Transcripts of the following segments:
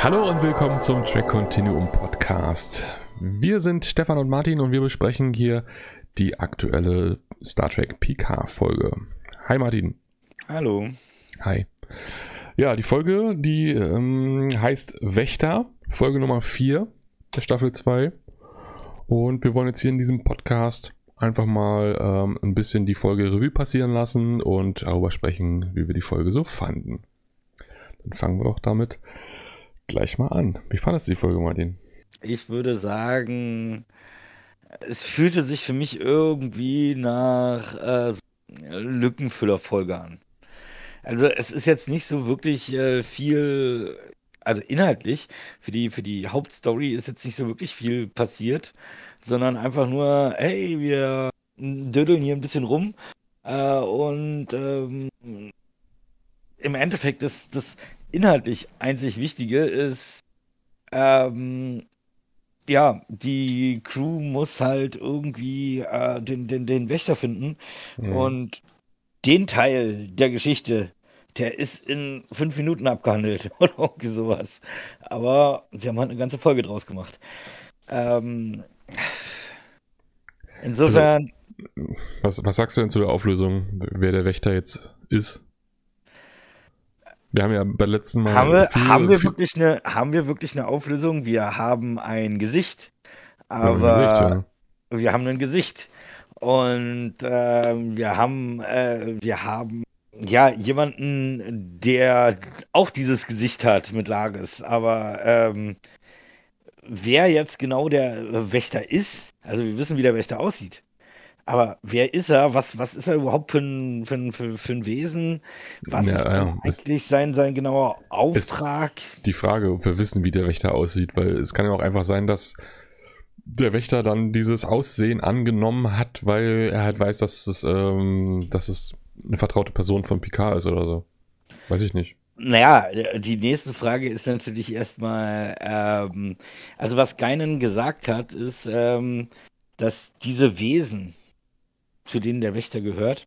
Hallo und willkommen zum Track Continuum Podcast. Wir sind Stefan und Martin und wir besprechen hier die aktuelle Star Trek PK Folge. Hi Martin. Hallo. Hi. Ja, die Folge, die ähm, heißt Wächter, Folge Nummer 4 der Staffel 2. Und wir wollen jetzt hier in diesem Podcast einfach mal ähm, ein bisschen die Folge Revue passieren lassen und darüber sprechen, wie wir die Folge so fanden. Dann fangen wir doch damit gleich mal an. Wie fandest du die Folge, Martin? Ich würde sagen, es fühlte sich für mich irgendwie nach äh, Lückenfüllerfolge an. Also es ist jetzt nicht so wirklich äh, viel, also inhaltlich, für die, für die Hauptstory ist jetzt nicht so wirklich viel passiert, sondern einfach nur, hey, wir dödeln hier ein bisschen rum äh, und ähm, im Endeffekt ist das inhaltlich einzig Wichtige ist, ähm, ja, die Crew muss halt irgendwie äh, den, den, den Wächter finden. Mhm. Und den Teil der Geschichte, der ist in fünf Minuten abgehandelt oder irgendwie sowas. Aber sie haben halt eine ganze Folge draus gemacht. Ähm, insofern. Also, was, was sagst du denn zu der Auflösung, wer der Wächter jetzt ist? Wir haben ja beim letzten Mal. Haben wir, viel, haben wir, wirklich, eine, haben wir wirklich eine Auflösung? Wir haben ein Gesicht. Aber wir haben, Gesicht, ja. wir haben ein Gesicht. Und äh, wir haben, äh, wir haben ja jemanden, der auch dieses Gesicht hat mit Lages. Aber ähm, wer jetzt genau der Wächter ist, also wir wissen, wie der Wächter aussieht. Aber wer ist er? Was, was ist er überhaupt für ein, für ein, für, für ein Wesen? Was ja, ist ja, eigentlich sein, sein genauer Auftrag? die Frage, ob wir wissen, wie der Wächter aussieht, weil es kann ja auch einfach sein, dass der Wächter dann dieses Aussehen angenommen hat, weil er halt weiß, dass es, ähm, dass es eine vertraute Person von Picard ist oder so. Weiß ich nicht. Naja, die nächste Frage ist natürlich erstmal, ähm, also was Geinen gesagt hat, ist, ähm, dass diese Wesen, zu denen der Wächter gehört,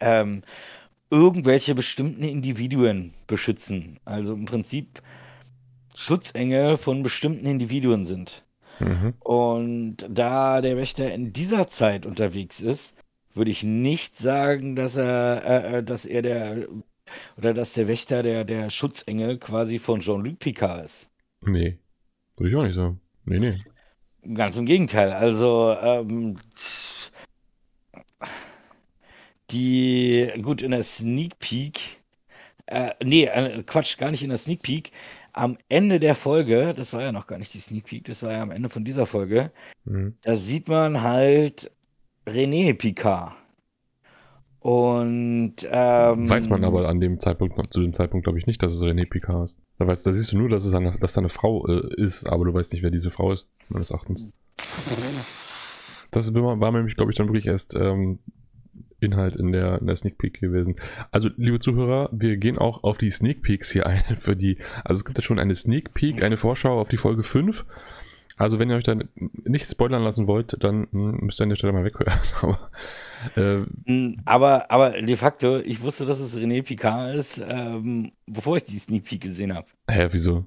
ähm, irgendwelche bestimmten Individuen beschützen. Also im Prinzip Schutzengel von bestimmten Individuen sind. Mhm. Und da der Wächter in dieser Zeit unterwegs ist, würde ich nicht sagen, dass er, äh, äh dass er der oder dass der Wächter der, der Schutzengel quasi von Jean-Luc Picard ist. Nee, würde ich auch nicht sagen. Nee, nee. Ganz im Gegenteil. Also, ähm, die, gut, in der Sneak Peek, äh, nee, äh, Quatsch, gar nicht in der Sneak Peek, am Ende der Folge, das war ja noch gar nicht die Sneak Peek, das war ja am Ende von dieser Folge, mhm. da sieht man halt René Picard. Und ähm, weiß man aber an dem Zeitpunkt, zu dem Zeitpunkt glaube ich nicht, dass es René Picard ist. Da, weißt, da siehst du nur, dass es eine, dass da eine Frau äh, ist, aber du weißt nicht, wer diese Frau ist, meines Erachtens. Das war, war nämlich, glaube ich, dann wirklich erst ähm, Inhalt in der, in der Sneak Peek gewesen. Also, liebe Zuhörer, wir gehen auch auf die Sneak Peeks hier ein für die. Also, es gibt ja schon eine Sneak Peek, eine Vorschau auf die Folge 5. Also, wenn ihr euch dann nicht spoilern lassen wollt, dann hm, müsst ihr an der Stelle mal weghören. aber, äh, hm, aber, aber de facto, ich wusste, dass es René Picard ist, ähm, bevor ich die Sneak Peek gesehen habe. Hä, wieso?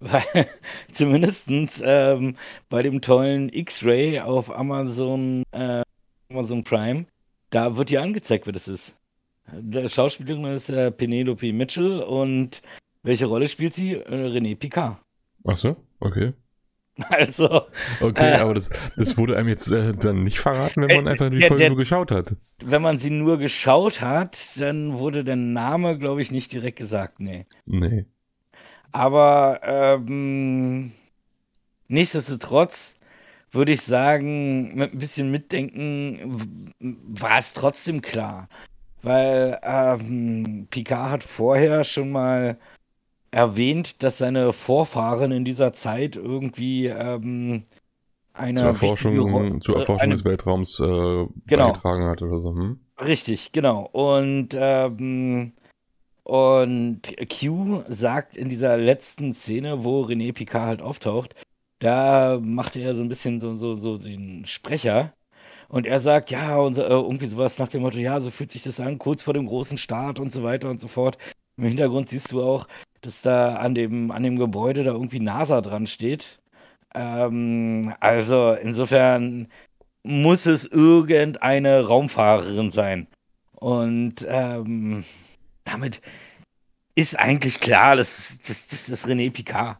Weil zumindest ähm, bei dem tollen X-Ray auf Amazon, äh, Amazon Prime da wird ja angezeigt, wer das ist. Der Schauspielerin ist äh, Penelope Mitchell und welche Rolle spielt sie? Äh, René Picard. Ach so, okay. Also. Okay, äh, aber das, das wurde einem jetzt äh, dann nicht verraten, wenn man äh, einfach die Folge der, nur geschaut hat. Wenn man sie nur geschaut hat, dann wurde der Name, glaube ich, nicht direkt gesagt, nee. Nee. Aber ähm, nichtsdestotrotz würde ich sagen, mit ein bisschen Mitdenken war es trotzdem klar. Weil ähm, Picard hat vorher schon mal erwähnt, dass seine Vorfahren in dieser Zeit irgendwie ähm, eine zur Erforschung, zur Erforschung eine, des Weltraums äh, genau. beigetragen hat oder so. Hm? Richtig, genau. Und ähm, und Q sagt in dieser letzten Szene, wo René Picard halt auftaucht, da macht er so ein bisschen so, so, so den Sprecher. Und er sagt, ja, und so, äh, irgendwie sowas nach dem Motto, ja, so fühlt sich das an, kurz vor dem großen Start und so weiter und so fort. Im Hintergrund siehst du auch, dass da an dem, an dem Gebäude da irgendwie NASA dran steht. Ähm, also insofern muss es irgendeine Raumfahrerin sein. Und ähm, damit ist eigentlich klar, das, das, das René Picard.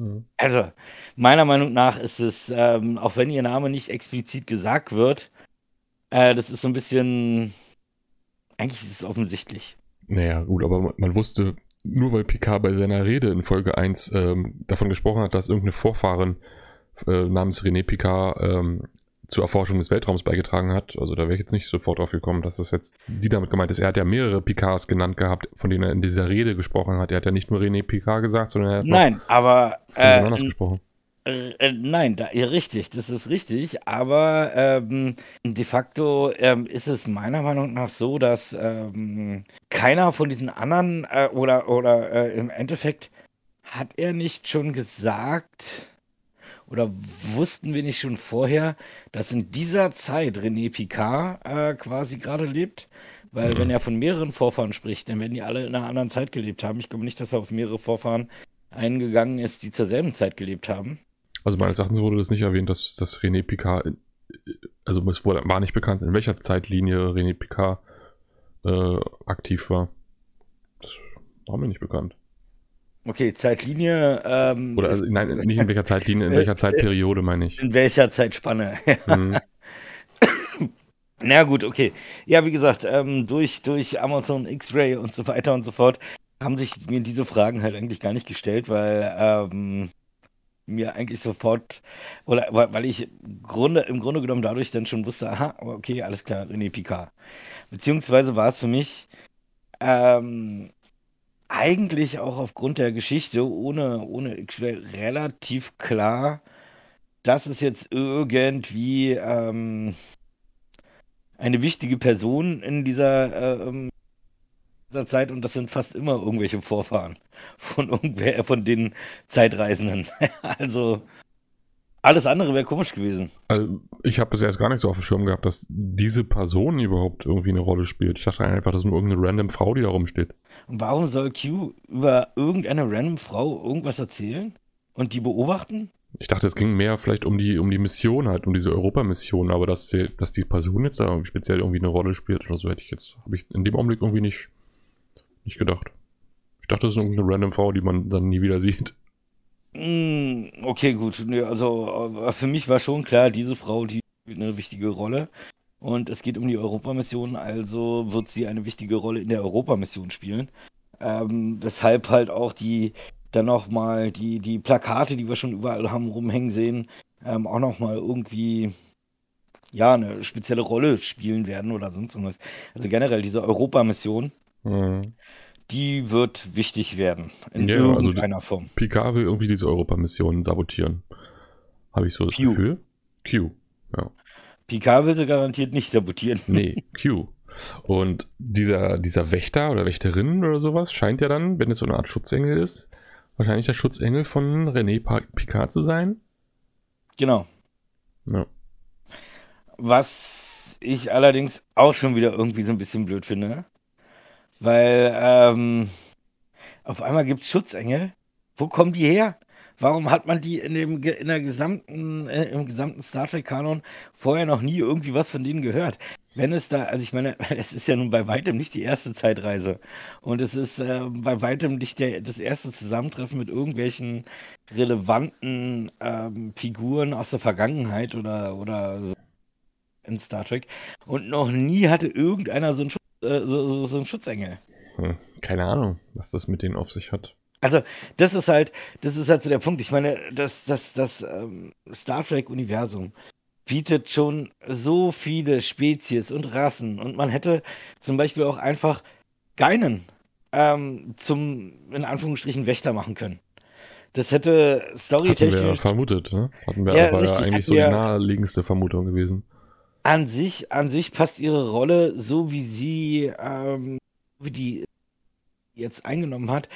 Mhm. Also, meiner Meinung nach ist es, ähm, auch wenn ihr Name nicht explizit gesagt wird, äh, das ist so ein bisschen. Eigentlich ist es offensichtlich. Naja, gut, aber man wusste, nur weil Picard bei seiner Rede in Folge 1 ähm, davon gesprochen hat, dass irgendeine Vorfahren äh, namens René Picard ähm, zur Erforschung des Weltraums beigetragen hat. Also da wäre ich jetzt nicht sofort drauf gekommen, dass das jetzt die damit gemeint ist. Er hat ja mehrere Picards genannt gehabt, von denen er in dieser Rede gesprochen hat. Er hat ja nicht nur René Picard gesagt, sondern er hat Nein, aber äh, anders gesprochen. Äh, äh, nein, da, ja, richtig, das ist richtig, aber ähm, de facto ähm, ist es meiner Meinung nach so, dass ähm, keiner von diesen anderen äh, oder, oder äh, im Endeffekt hat er nicht schon gesagt, oder wussten wir nicht schon vorher, dass in dieser Zeit René Picard äh, quasi gerade lebt? Weil mhm. wenn er von mehreren Vorfahren spricht, dann werden die alle in einer anderen Zeit gelebt haben. Ich glaube nicht, dass er auf mehrere Vorfahren eingegangen ist, die zur selben Zeit gelebt haben. Also meines Erachtens wurde das nicht erwähnt, dass, dass René Picard, also es wurde, war nicht bekannt, in welcher Zeitlinie René Picard äh, aktiv war. Das war mir nicht bekannt. Okay, Zeitlinie. Ähm, Oder also, nein, nicht in welcher Zeitlinie, in welcher Zeitperiode meine ich. In welcher Zeitspanne. Hm. Na gut, okay. Ja, wie gesagt, ähm, durch, durch Amazon X-Ray und so weiter und so fort haben sich mir diese Fragen halt eigentlich gar nicht gestellt, weil ähm, mir eigentlich sofort, oder weil ich Grunde, im Grunde genommen dadurch dann schon wusste, aha, okay, alles klar, René Picard. Beziehungsweise war es für mich ähm, eigentlich auch aufgrund der Geschichte ohne, ohne relativ klar, dass es jetzt irgendwie ähm, eine wichtige Person in dieser, ähm, dieser Zeit und das sind fast immer irgendwelche Vorfahren von irgendwer von den Zeitreisenden. also alles andere wäre komisch gewesen. Also ich habe bis erst gar nicht so auf dem Schirm gehabt, dass diese Person überhaupt irgendwie eine Rolle spielt. Ich dachte einfach, das ist nur irgendeine random Frau, die da rumsteht. Und warum soll Q über irgendeine random Frau irgendwas erzählen und die beobachten? Ich dachte, es ging mehr vielleicht um die, um die Mission halt, um diese Europamission, aber dass, die, dass die Person jetzt da speziell irgendwie eine Rolle spielt oder so, hätte ich jetzt, habe ich in dem Augenblick irgendwie nicht, nicht gedacht. Ich dachte, das ist irgendeine random Frau, die man dann nie wieder sieht. Hm, okay, gut. Also für mich war schon klar, diese Frau, die spielt eine wichtige Rolle. Und es geht um die Europamission, also wird sie eine wichtige Rolle in der Europamission spielen. Ähm, weshalb halt auch die dann nochmal die, die Plakate, die wir schon überall haben rumhängen sehen, ähm, auch nochmal irgendwie ja, eine spezielle Rolle spielen werden oder sonst irgendwas. Also generell diese Europamission. Mhm die wird wichtig werden. In ja, also irgendeiner also Form. Picard will irgendwie diese Europamission sabotieren. Habe ich so das Q. Gefühl. Q, ja. Picard will sie garantiert nicht sabotieren. Nee, Q. Und dieser, dieser Wächter oder Wächterin oder sowas scheint ja dann, wenn es so eine Art Schutzengel ist, wahrscheinlich der Schutzengel von René Picard zu sein. Genau. Ja. Was ich allerdings auch schon wieder irgendwie so ein bisschen blöd finde. Weil ähm, auf einmal gibt es Schutzengel. Wo kommen die her? Warum hat man die in dem in der gesamten äh, im gesamten Star Trek Kanon vorher noch nie irgendwie was von denen gehört? Wenn es da, also ich meine, es ist ja nun bei weitem nicht die erste Zeitreise und es ist äh, bei weitem nicht der, das erste Zusammentreffen mit irgendwelchen relevanten ähm, Figuren aus der Vergangenheit oder oder in Star Trek und noch nie hatte irgendeiner so einen äh, so, so, ein Schutzengel. Hm, keine Ahnung, was das mit denen auf sich hat. Also, das ist halt, das ist halt so der Punkt. Ich meine, das, das, das ähm, Star Trek-Universum bietet schon so viele Spezies und Rassen und man hätte zum Beispiel auch einfach Geinen ähm, zum, in Anführungsstrichen, Wächter machen können. Das hätte storytechnisch. Hatten wir vermutet, ne? Hatten wir, ja, war richtig, eigentlich so die naheliegendste Vermutung gewesen an sich, an sich passt ihre Rolle, so wie sie, ähm, wie die jetzt eingenommen hat,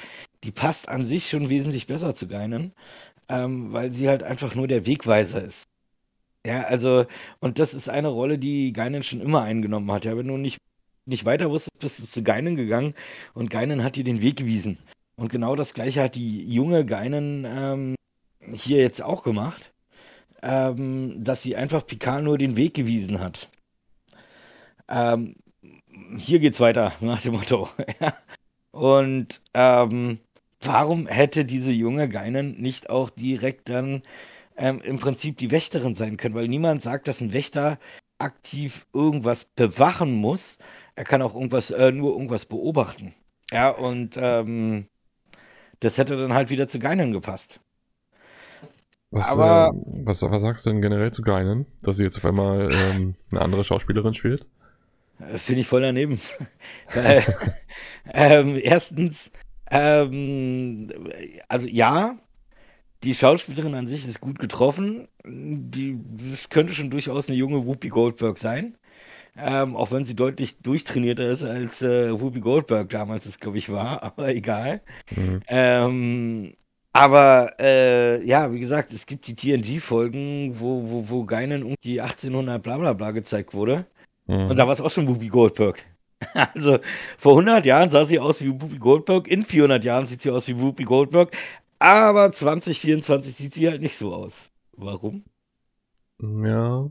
die passt an sich schon wesentlich besser zu Geinen, ähm, weil sie halt einfach nur der Wegweiser ist. Ja, also, und das ist eine Rolle, die Geinen schon immer eingenommen hat. Ja, wenn du nicht, nicht weiter wusstest, bist du zu Geinen gegangen und Geinen hat dir den Weg gewiesen. Und genau das gleiche hat die junge Geinen ähm, hier jetzt auch gemacht, ähm, dass sie einfach Picard nur den Weg gewiesen hat. Ähm, hier geht's weiter, nach dem Motto. Und ähm, warum hätte diese junge Geinen nicht auch direkt dann ähm, im Prinzip die Wächterin sein können? Weil niemand sagt, dass ein Wächter aktiv irgendwas bewachen muss. Er kann auch irgendwas, äh, nur irgendwas beobachten. Ja, und ähm, das hätte dann halt wieder zu Geinen gepasst. Was, Aber, äh, was, was sagst du denn generell zu Geinen? Dass sie jetzt auf einmal ähm, eine andere Schauspielerin spielt? Äh, finde ich voll daneben. Ähm, erstens, ähm, also ja, die Schauspielerin an sich ist gut getroffen. Die, das könnte schon durchaus eine junge Whoopi Goldberg sein. Ähm, auch wenn sie deutlich durchtrainierter ist als äh, Whoopi Goldberg damals es, glaube ich, war, aber egal. Mhm. Ähm, aber äh, ja, wie gesagt, es gibt die TNG-Folgen, wo, wo, wo Geinen irgendwie 1800 bla bla bla gezeigt wurde. Mhm. Und da war es auch schon Whoopi Goldberg. Also vor 100 Jahren sah sie aus wie Whoopi Goldberg, in 400 Jahren sieht sie aus wie Whoopi Goldberg, aber 2024 sieht sie halt nicht so aus. Warum? Ja.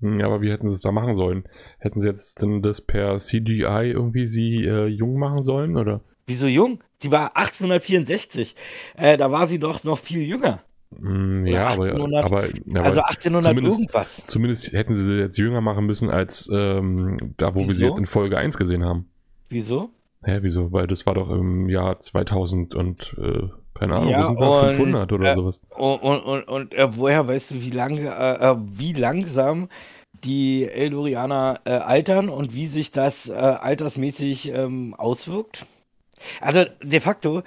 Ja, aber wie hätten sie es da machen sollen? Hätten sie jetzt denn das per CGI irgendwie sie äh, jung machen sollen, oder? Wieso jung? Die war 1864. Äh, da war sie doch noch viel jünger. Mm, ja, aber, aber, also 1800 zumindest, irgendwas. Zumindest hätten sie sie jetzt jünger machen müssen als ähm, da, wo wieso? wir sie jetzt in Folge 1 gesehen haben. Wieso? Hä, wieso? Weil das war doch im Jahr 2000 und äh, keine Ahnung, ja, wir sind bei 500 oder äh, sowas. Und, und, und, und äh, woher weißt du, wie, lang, äh, äh, wie langsam die Eldorianer altern und wie sich das altersmäßig ähm, auswirkt? Also de facto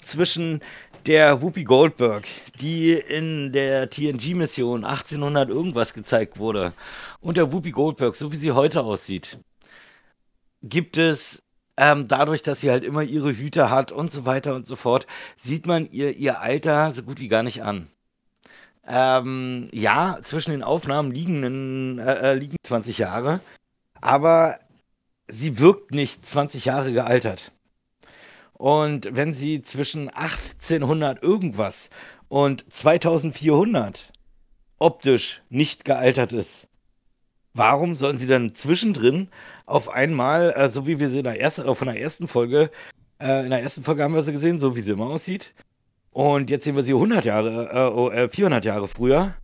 zwischen der Whoopi Goldberg, die in der TNG-Mission 1800 irgendwas gezeigt wurde, und der Whoopi Goldberg, so wie sie heute aussieht, gibt es ähm, dadurch, dass sie halt immer ihre Hüte hat und so weiter und so fort, sieht man ihr, ihr Alter so gut wie gar nicht an. Ähm, ja, zwischen den Aufnahmen liegen, äh, äh liegen 20 Jahre, aber sie wirkt nicht 20 Jahre gealtert. Und wenn sie zwischen 1800 irgendwas und 2400 optisch nicht gealtert ist, warum sollen sie dann zwischendrin auf einmal, äh, so wie wir sie in der ersten, äh, von der ersten Folge, äh, in der ersten Folge haben wir sie gesehen, so wie sie immer aussieht. Und jetzt sehen wir sie 100 Jahre, äh, 400 äh, Jahre früher.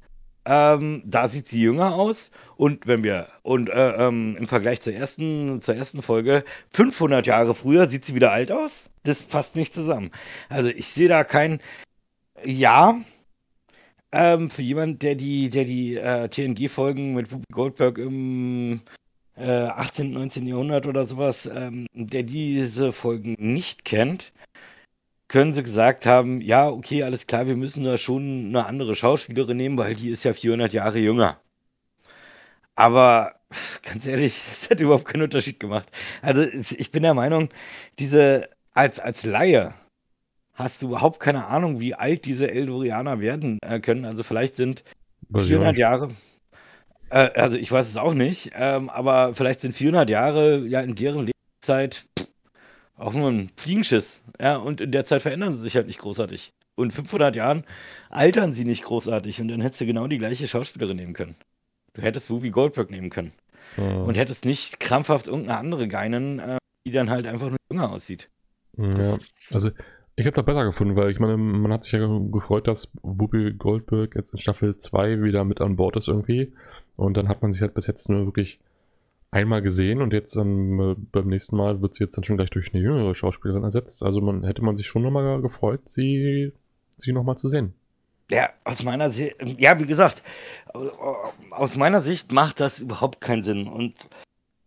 Ähm, da sieht sie jünger aus. Und wenn wir, und äh, ähm, im Vergleich zur ersten, zur ersten Folge, 500 Jahre früher sieht sie wieder alt aus. Das passt nicht zusammen. Also ich sehe da kein, ja, ähm, für jemand, der die, der die äh, TNG-Folgen mit Whoopi Goldberg im äh, 18., 19. Jahrhundert oder sowas, ähm, der diese Folgen nicht kennt, können sie gesagt haben, ja, okay, alles klar, wir müssen da schon eine andere Schauspielerin nehmen, weil die ist ja 400 Jahre jünger. Aber ganz ehrlich, das hat überhaupt keinen Unterschied gemacht. Also ich bin der Meinung, diese als, als Laie hast du überhaupt keine Ahnung, wie alt diese Eldorianer werden äh, können. Also vielleicht sind Was 400 Jahre, äh, also ich weiß es auch nicht, ähm, aber vielleicht sind 400 Jahre ja in deren Lebenszeit auch nur ein Fliegenschiss. Ja, und in der Zeit verändern sie sich halt nicht großartig. Und 500 Jahren altern sie nicht großartig. Und dann hättest du genau die gleiche Schauspielerin nehmen können. Du hättest Ruby Goldberg nehmen können. Mhm. Und hättest nicht krampfhaft irgendeine andere Geinen, äh, die dann halt einfach nur jünger aussieht. Ja, also ich hätte es auch besser gefunden, weil ich meine, man hat sich ja gefreut, dass Whoopi Goldberg jetzt in Staffel 2 wieder mit an Bord ist irgendwie. Und dann hat man sich halt bis jetzt nur wirklich einmal gesehen und jetzt dann äh, beim nächsten Mal wird sie jetzt dann schon gleich durch eine jüngere Schauspielerin ersetzt. Also man hätte man sich schon nochmal gefreut, sie, sie nochmal zu sehen. Ja, aus meiner Sicht, ja, wie gesagt, aus meiner Sicht macht das überhaupt keinen Sinn. Und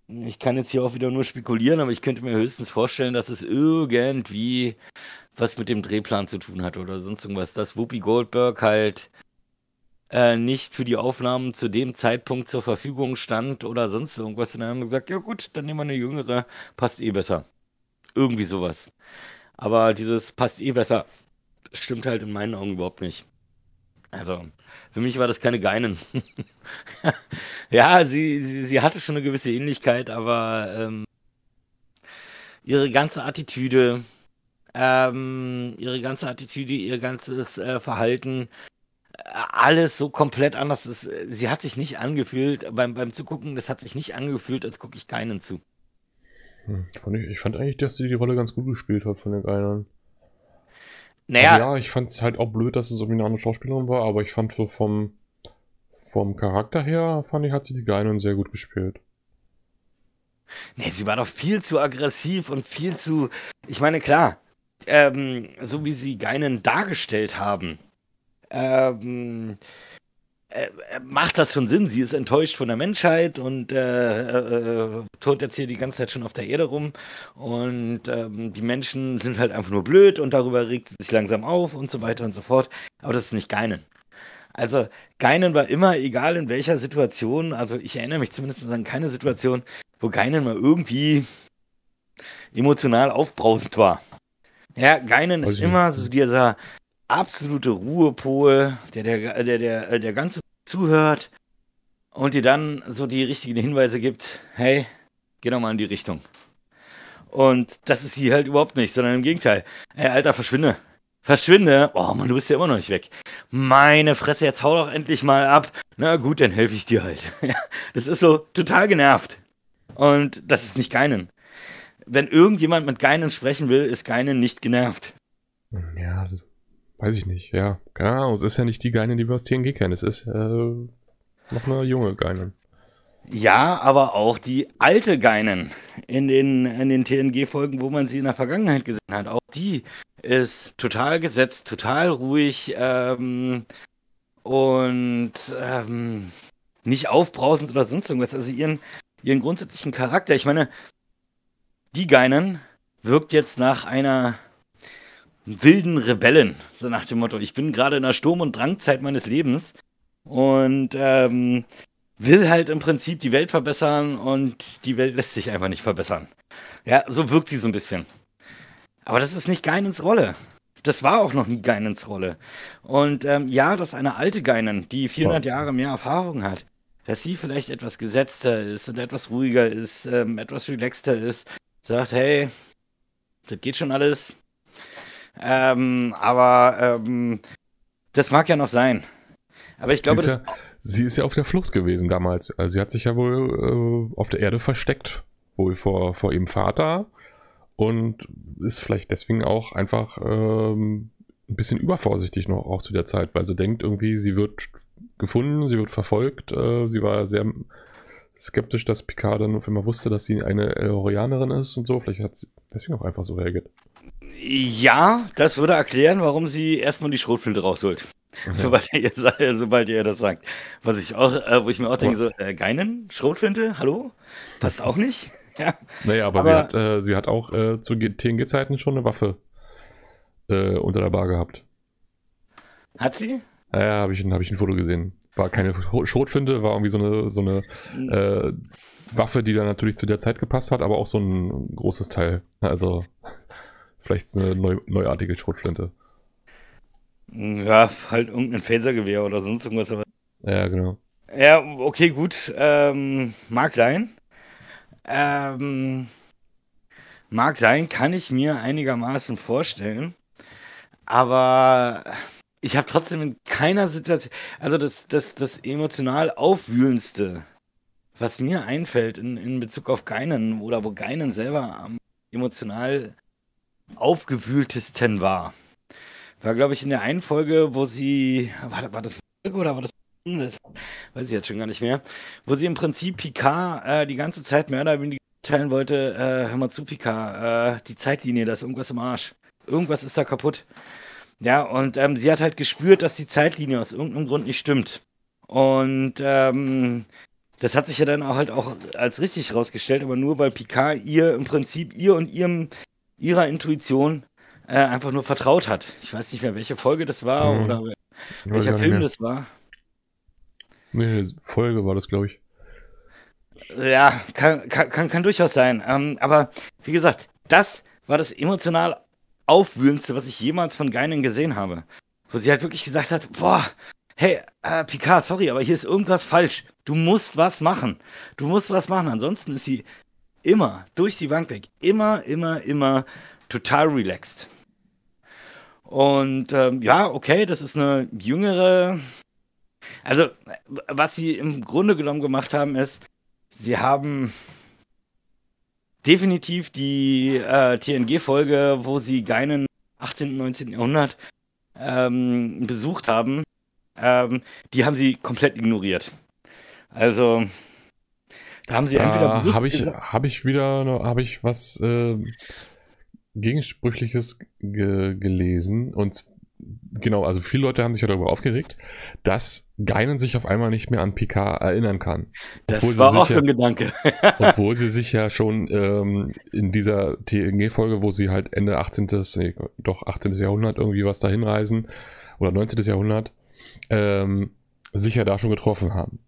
ich kann jetzt hier auch wieder nur spekulieren, aber ich könnte mir höchstens vorstellen, dass es irgendwie was mit dem Drehplan zu tun hat oder sonst irgendwas. Dass Whoopi Goldberg halt äh, nicht für die Aufnahmen zu dem Zeitpunkt zur Verfügung stand oder sonst irgendwas. Und dann haben wir gesagt, ja gut, dann nehmen wir eine jüngere, passt eh besser. Irgendwie sowas. Aber dieses passt eh besser stimmt halt in meinen Augen überhaupt nicht. Also, für mich war das keine Geinen. ja, sie, sie, sie, hatte schon eine gewisse Ähnlichkeit, aber ähm, ihre ganze Attitüde, ähm, ihre ganze Attitüde, ihr ganzes äh, Verhalten, alles so komplett anders ist. Sie hat sich nicht angefühlt, beim, beim Zugucken, das hat sich nicht angefühlt, als gucke ich keinen zu. Hm, fand ich, ich, fand eigentlich, dass sie die Rolle ganz gut gespielt hat von den Geinern. Naja. Also ja, ich fand es halt auch blöd, dass es irgendwie eine andere Schauspielerin war, aber ich fand so vom, vom Charakter her, fand ich, hat sie die Geinen sehr gut gespielt. Nee, sie war doch viel zu aggressiv und viel zu. Ich meine, klar, ähm, so wie sie Geinen dargestellt haben, ähm, äh, macht das schon Sinn. Sie ist enttäuscht von der Menschheit und äh, äh, turnt jetzt hier die ganze Zeit schon auf der Erde rum. Und ähm, die Menschen sind halt einfach nur blöd und darüber regt sie sich langsam auf und so weiter und so fort. Aber das ist nicht Geinen. Also Geinen war immer, egal in welcher Situation, also ich erinnere mich zumindest an keine Situation, wo Geinen mal irgendwie emotional aufbrausend war. Ja, Geinen ist immer so dieser absolute Ruhepol, der der, der, der, der ganze zuhört und dir dann so die richtigen Hinweise gibt, hey, geh doch mal in die Richtung. Und das ist sie halt überhaupt nicht, sondern im Gegenteil. Ey, Alter, verschwinde. Verschwinde. Oh Mann, du bist ja immer noch nicht weg. Meine Fresse, jetzt hau doch endlich mal ab. Na gut, dann helfe ich dir halt. das ist so total genervt. Und das ist nicht Geinen. Wenn irgendjemand mit Geinen sprechen will, ist Geinen nicht genervt. Ja, weiß ich nicht. Ja, keine Ahnung. Es ist ja nicht die Geinen, die wir aus TNG kennen. Es ist äh, noch eine junge Geinen. Ja, aber auch die alte Geinen in den, in den TNG-Folgen, wo man sie in der Vergangenheit gesehen hat. Auch die ist total gesetzt, total ruhig ähm, und ähm, nicht aufbrausend oder sonst irgendwas. Also ihren, ihren grundsätzlichen Charakter. Ich meine, die Geinen wirkt jetzt nach einer wilden Rebellen, so nach dem Motto, ich bin gerade in der Sturm- und Drangzeit meines Lebens und ähm, will halt im Prinzip die Welt verbessern und die Welt lässt sich einfach nicht verbessern. Ja, so wirkt sie so ein bisschen. Aber das ist nicht Geinens Rolle. Das war auch noch nie Geinens Rolle. Und ähm, ja, dass eine alte Geinen, die 400 Jahre mehr Erfahrung hat, dass sie vielleicht etwas gesetzter ist und etwas ruhiger ist, ähm, etwas relaxter ist, sagt, hey, das geht schon alles. Ähm, aber ähm, das mag ja noch sein. Aber ich glaube, sie ist, ja, sie ist ja auf der Flucht gewesen damals. Also sie hat sich ja wohl äh, auf der Erde versteckt, wohl vor, vor ihrem Vater und ist vielleicht deswegen auch einfach ähm, ein bisschen übervorsichtig noch auch zu der Zeit, weil sie denkt irgendwie, sie wird gefunden, sie wird verfolgt. Äh, sie war sehr skeptisch, dass Picard dann auf einmal wusste, dass sie eine Elorianerin ist und so. Vielleicht hat sie deswegen auch einfach so reagiert. Ja, das würde erklären, warum sie erstmal die Schrotflinte rausholt. Okay. Sobald, ihr, sobald ihr das sagt. Was ich auch, äh, wo ich mir auch denke, so, äh, Geinen, Schrotflinte, hallo? Passt auch nicht. ja. Naja, aber, aber sie, hat, äh, sie hat auch äh, zu TNG-Zeiten schon eine Waffe äh, unter der Bar gehabt. Hat sie? Ja, ja habe ich, hab ich ein Foto gesehen. War keine Schrotflinte, war irgendwie so eine, so eine Waffe, die dann natürlich zu der Zeit gepasst hat, aber auch so ein großes Teil. Also vielleicht eine neu, neuartige Schrotflinte. Ja, halt irgendein Phasergewehr oder sonst irgendwas. Aber... Ja, genau. Ja, okay, gut. Ähm, mag sein. Ähm, mag sein, kann ich mir einigermaßen vorstellen. Aber ich habe trotzdem in keiner Situation, also das, das, das emotional aufwühlendste, was mir einfällt in, in Bezug auf Geinen oder wo Geinen selber am emotional aufgewühltesten war, war, glaube ich, in der einen Folge, wo sie, war, war das oder war das das weiß ich jetzt schon gar nicht mehr, wo sie im Prinzip Picard äh, die ganze Zeit mehr oder weniger teilen wollte, äh, hör mal zu, Picard, äh, die Zeitlinie, da ist irgendwas im Arsch. Irgendwas ist da kaputt. Ja, und ähm, sie hat halt gespürt, dass die Zeitlinie aus irgendeinem Grund nicht stimmt. Und ähm, das hat sich ja dann auch halt auch als richtig herausgestellt, aber nur weil Picard ihr im Prinzip ihr und ihrem ihrer Intuition äh, einfach nur vertraut hat. Ich weiß nicht mehr, welche Folge das war mhm. oder welcher Film das war. Nee, Folge war das, glaube ich. Ja, kann, kann, kann, durchaus sein. Ähm, aber wie gesagt, das war das emotional aufwühlendste, was ich jemals von Geinen gesehen habe. Wo sie halt wirklich gesagt hat, boah, hey, äh, Picard, sorry, aber hier ist irgendwas falsch. Du musst was machen. Du musst was machen. Ansonsten ist sie immer durch die Bank weg. Immer, immer, immer total relaxed. Und ähm, ja, okay, das ist eine jüngere. Also, was sie im Grunde genommen gemacht haben, ist, sie haben definitiv die äh, TNG-Folge, wo sie Geinen 18. und 19. Jahrhundert ähm, besucht haben, ähm, die haben sie komplett ignoriert. Also, da haben sie Da entweder bewusst habe ich, hab ich wieder hab ich was äh, Gegensprüchliches ge gelesen. Und genau, also viele Leute haben sich ja darüber aufgeregt, dass Geinen sich auf einmal nicht mehr an Picard erinnern kann. das war auch ja- so ein Gedanke. Obwohl sie sich ja schon ähm, in dieser TNG-Folge, wo sie halt Ende 18., nee, doch 18. Jahrhundert irgendwie was dahin reisen, oder 19. Jahrhundert, ähm, sich ja da schon getroffen haben.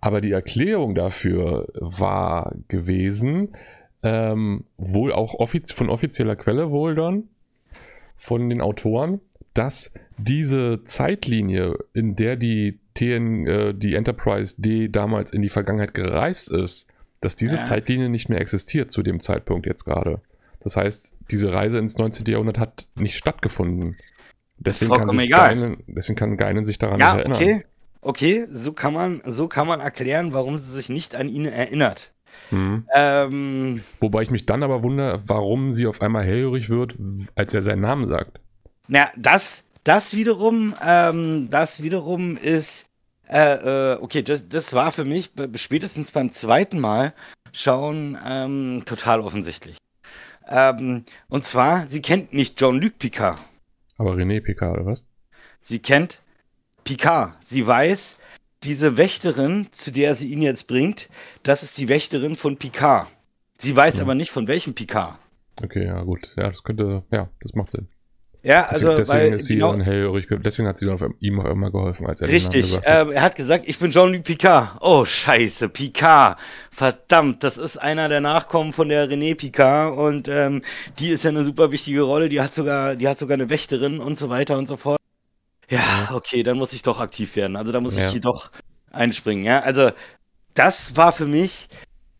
Aber die Erklärung dafür war gewesen, ähm, wohl auch offiz von offizieller Quelle wohl dann, von den Autoren, dass diese Zeitlinie, in der die TN, äh, die Enterprise D damals in die Vergangenheit gereist ist, dass diese Ja. Zeitlinie nicht mehr existiert zu dem Zeitpunkt jetzt gerade. Das heißt, diese Reise ins 19. Jahrhundert hat nicht stattgefunden. Deswegen kann, sich. Geinen, deswegen kann Geinen sich daran Ja, nicht erinnern. okay. Okay, so kann man, so kann man erklären, warum sie sich nicht an ihn erinnert. Mhm. Ähm, Wobei ich mich dann aber wundere, warum sie auf einmal hellhörig wird, als er seinen Namen sagt. na, das, das wiederum, ähm, das wiederum ist, äh, äh, okay, das, das war für mich spätestens beim zweiten Mal schauen ähm, total offensichtlich. Ähm, und zwar, sie kennt nicht Jean-Luc Picard. Aber René Picard, oder was? Sie kennt Picard. Sie weiß, diese Wächterin, zu der sie ihn jetzt bringt, das ist die Wächterin von Picard. Sie weiß Hm. aber nicht, von welchem Picard. Okay, ja gut. Ja, das könnte, ja, das macht Sinn. Ja, Deswegen, also, deswegen weil, ist sie genau, dann hellhörig, ge- deswegen hat sie dann auf ihm auch immer geholfen, als er richtig, gesagt hat. ähm, er hat gesagt, ich bin Jean-Luc Picard. Oh, scheiße, Picard. Verdammt, das ist einer der Nachkommen von der René Picard und ähm, die ist ja eine super wichtige Rolle, die hat sogar, die hat sogar eine Wächterin und so weiter und so fort. Ja, okay, dann muss ich doch aktiv werden. Also da muss Ja. ich hier doch einspringen, ja. Also das war für mich,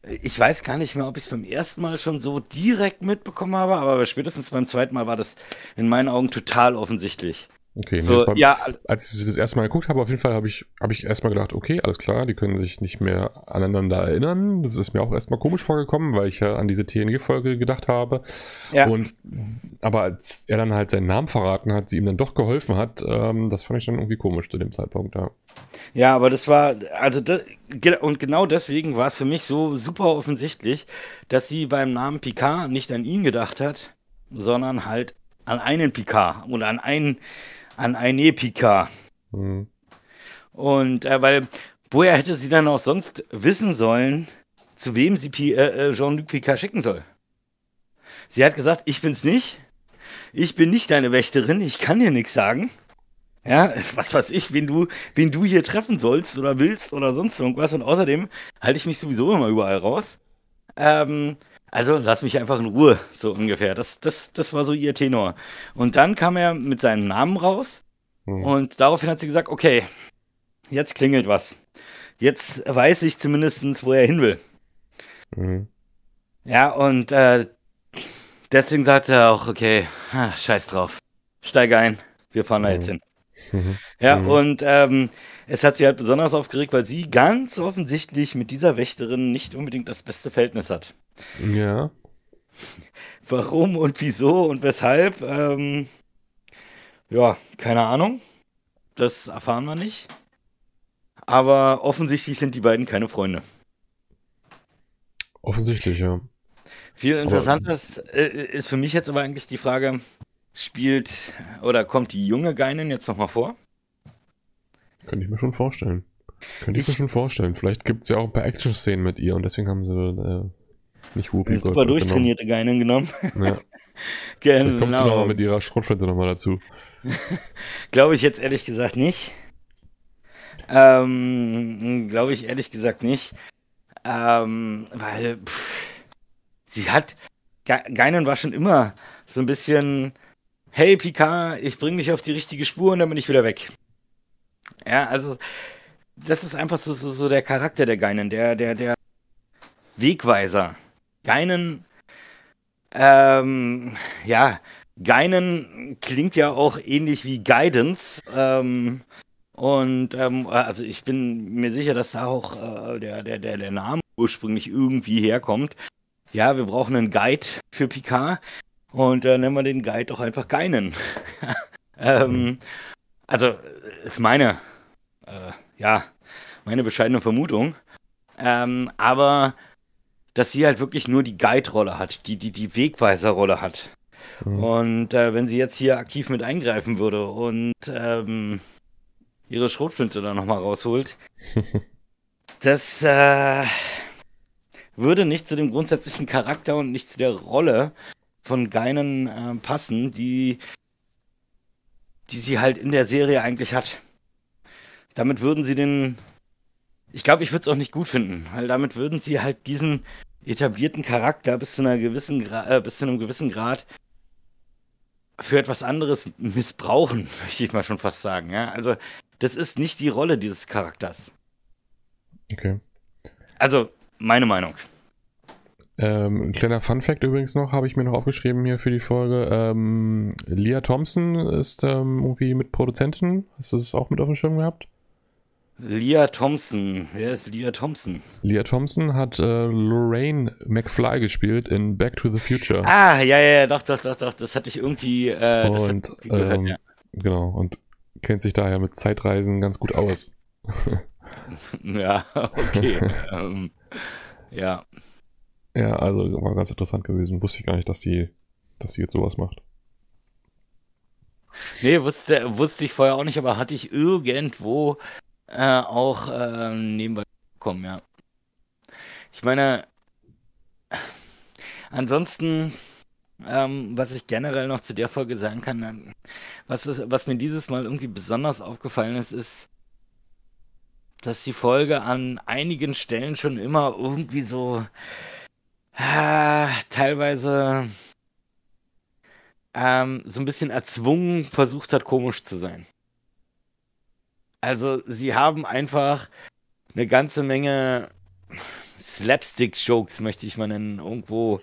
ich weiß gar nicht mehr, ob ich es beim ersten Mal schon so direkt mitbekommen habe, aber spätestens beim zweiten Mal war das in meinen Augen total offensichtlich. Okay, So, war, ja, als ich das erste Mal geguckt habe, auf jeden Fall habe ich, habe ich erstmal gedacht, okay, alles klar, die können sich nicht mehr aneinander erinnern. Das ist mir auch erstmal komisch vorgekommen, weil ich ja an diese TNG-Folge gedacht habe. ja. Und aber als er dann halt seinen Namen verraten hat, sie ihm dann doch geholfen hat, ähm, das fand ich dann irgendwie komisch zu dem Zeitpunkt, ja. Ja, aber das war, also das, und genau deswegen war es für mich so super offensichtlich, dass sie beim Namen Picard nicht an ihn gedacht hat, sondern halt an einen Picard oder an einen, an eine Picard. Hm. Und äh, weil, woher hätte sie dann auch sonst wissen sollen, zu wem sie Pi äh, äh, Jean-Luc Picard schicken soll? Sie hat gesagt, ich bin's nicht. Ich bin nicht deine Wächterin, ich kann dir nichts sagen. Ja, was weiß ich, wen du, wen du hier treffen sollst oder willst oder sonst irgendwas. Und außerdem halte ich mich sowieso immer überall raus. Ähm, also lass mich einfach in Ruhe, so ungefähr. Das, das, das war so ihr Tenor. Und dann kam er mit seinem Namen raus Hm. und daraufhin hat sie gesagt, okay, jetzt klingelt was. Jetzt weiß ich zumindest, wo er hin will. Hm. Ja, und äh, deswegen sagte er auch, okay, ah, scheiß drauf. Steig ein, wir fahren da Mhm. jetzt hin. Mhm. Ja, Mhm. und ähm, es hat sie halt besonders aufgeregt, weil sie ganz offensichtlich mit dieser Wächterin nicht unbedingt das beste Verhältnis hat. Ja. Warum und wieso und weshalb, ähm, ja, keine Ahnung. Das erfahren wir nicht. Aber offensichtlich sind die beiden keine Freunde. Offensichtlich, ja. Viel interessanter ist, äh, ist für mich jetzt aber eigentlich die Frage, spielt oder kommt die junge Geinin jetzt nochmal vor? Könnte ich mir schon vorstellen. Könnte ich, mir Ich- schon vorstellen. Vielleicht gibt es ja auch ein paar Action-Szenen mit ihr und deswegen haben sie äh, nicht Whoopi super Goldberg durchtrainierte Geinin genommen. genommen. Ja. Vielleicht kommt sie Genau. nochmal mit ihrer Schrotflinte nochmal dazu. Glaube ich jetzt ehrlich gesagt nicht. Ähm, glaube ich ehrlich gesagt nicht. Ähm, weil pff, sie hat, Ge Geinen war schon immer so ein bisschen, hey Picard, ich bring dich auf die richtige Spur und dann bin ich wieder weg. Ja, also das ist einfach so, so, so der Charakter der Geinen, der, der, der Wegweiser. Geinen, ähm, ja, Geinen klingt ja auch ähnlich wie Guidance. Ähm, und ähm, also ich bin mir sicher, dass da auch äh, der, der, der, der Name ursprünglich irgendwie herkommt. Ja, wir brauchen einen Guide für Picard und äh, nennen wir den Guide doch einfach Geinen. ähm, also ist meine, äh, ja, meine bescheidene Vermutung. Ähm, aber dass sie halt wirklich nur die Guide-Rolle hat, die, die, die Wegweiser-Rolle hat. Mhm. Und äh, wenn sie jetzt hier aktiv mit eingreifen würde und ähm, ihre Schrotflinte da nochmal rausholt, das äh, würde nicht zu dem grundsätzlichen Charakter und nicht zu der Rolle von Geinen äh, passen, die, die sie halt in der Serie eigentlich hat. Damit würden sie den. Ich glaube, ich würde es auch nicht gut finden, weil damit würden sie halt diesen etablierten Charakter bis zu einer gewissen Gra äh, bis zu einem gewissen Grad für etwas anderes missbrauchen, möchte ich mal schon fast sagen. Ja? Also, das ist nicht die Rolle dieses Charakters. Okay. Also, meine Meinung. Ähm, ein kleiner Fun-Fact übrigens noch, habe ich mir noch aufgeschrieben hier für die Folge. Ähm, Leah Thompson ist ähm, irgendwie mit Produzentin. Hast du das auch mit auf dem Schirm gehabt? Leah Thompson. Wer ist Leah Thompson? Leah Thompson hat äh, Lorraine McFly gespielt in Back to the Future. Ah, ja, ja, doch, doch, doch, doch. Das hatte ich irgendwie, äh, und, irgendwie gehört, ähm, ja. Genau, und kennt sich daher mit Zeitreisen ganz gut aus. ja, okay. ähm, ja. Ja, also war ganz interessant gewesen. Wusste ich gar nicht, dass die, dass die jetzt sowas macht. Nee, wusste, wusste ich vorher auch nicht, aber hatte ich irgendwo äh, auch äh, nebenbei bekommen, ja. Ich meine, ansonsten, ähm, was ich generell noch zu der Folge sagen kann, ähm, was, ist, was mir dieses Mal irgendwie besonders aufgefallen ist, ist, dass die Folge an einigen Stellen schon immer irgendwie so äh, teilweise ähm, so ein bisschen erzwungen versucht hat, komisch zu sein. Also sie haben einfach eine ganze Menge Slapstick-Jokes, möchte ich mal nennen, irgendwo,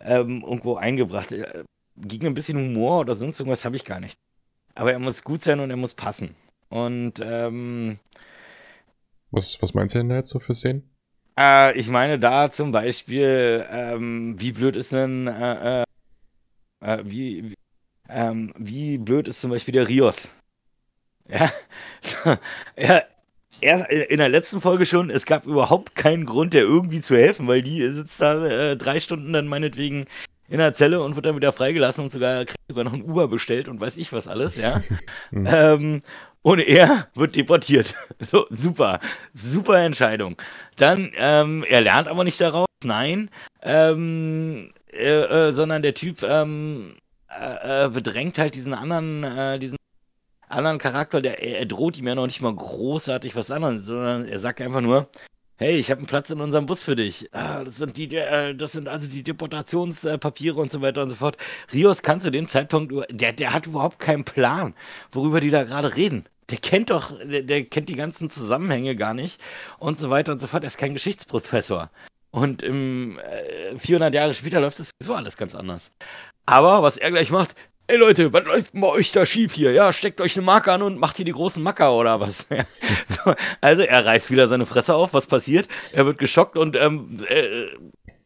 ähm, irgendwo eingebracht. Äh, gegen ein bisschen Humor oder sonst irgendwas habe ich gar nicht. Aber er muss gut sein und er muss passen. Und ähm, was, was meinst du denn da jetzt so für Szenen? Äh, ich meine da zum Beispiel, ähm, wie blöd ist denn, äh, äh, äh wie, wie, ähm, wie blöd ist zum Beispiel der Rios? Ja, ja, er, in der letzten Folge schon, es gab überhaupt keinen Grund, der irgendwie zu helfen, weil die sitzt da äh, drei Stunden dann meinetwegen in der Zelle und wird dann wieder freigelassen und sogar kriegt sogar noch ein Uber bestellt und weiß ich was alles, ja. mhm. ähm, und er wird deportiert. So, super, super Entscheidung. Dann, ähm, er lernt aber nicht daraus, nein, ähm, äh, äh, sondern der Typ ähm, äh, äh bedrängt halt diesen anderen, äh, diesen anderen Charakter, der er, droht ihm ja noch nicht mal großartig was anderes, sondern er sagt einfach nur, hey, ich habe einen Platz in unserem Bus für dich. Ah, das sind die, äh, das sind also die Deportationspapiere und so weiter und so fort. Rios kann zu dem Zeitpunkt, der, der hat überhaupt keinen Plan, worüber die da gerade reden. Der kennt doch, der, der, kennt die ganzen Zusammenhänge gar nicht und so weiter und so fort. Er ist kein Geschichtsprofessor. Und im äh, 400 Jahre später läuft es so alles ganz anders. Aber was er gleich macht, ey Leute, was läuft bei euch da schief hier? Ja, steckt euch eine Marke an und macht hier die großen Macker oder was? so, also er reißt wieder seine Fresse auf, was passiert? Er wird geschockt und, ähm, äh,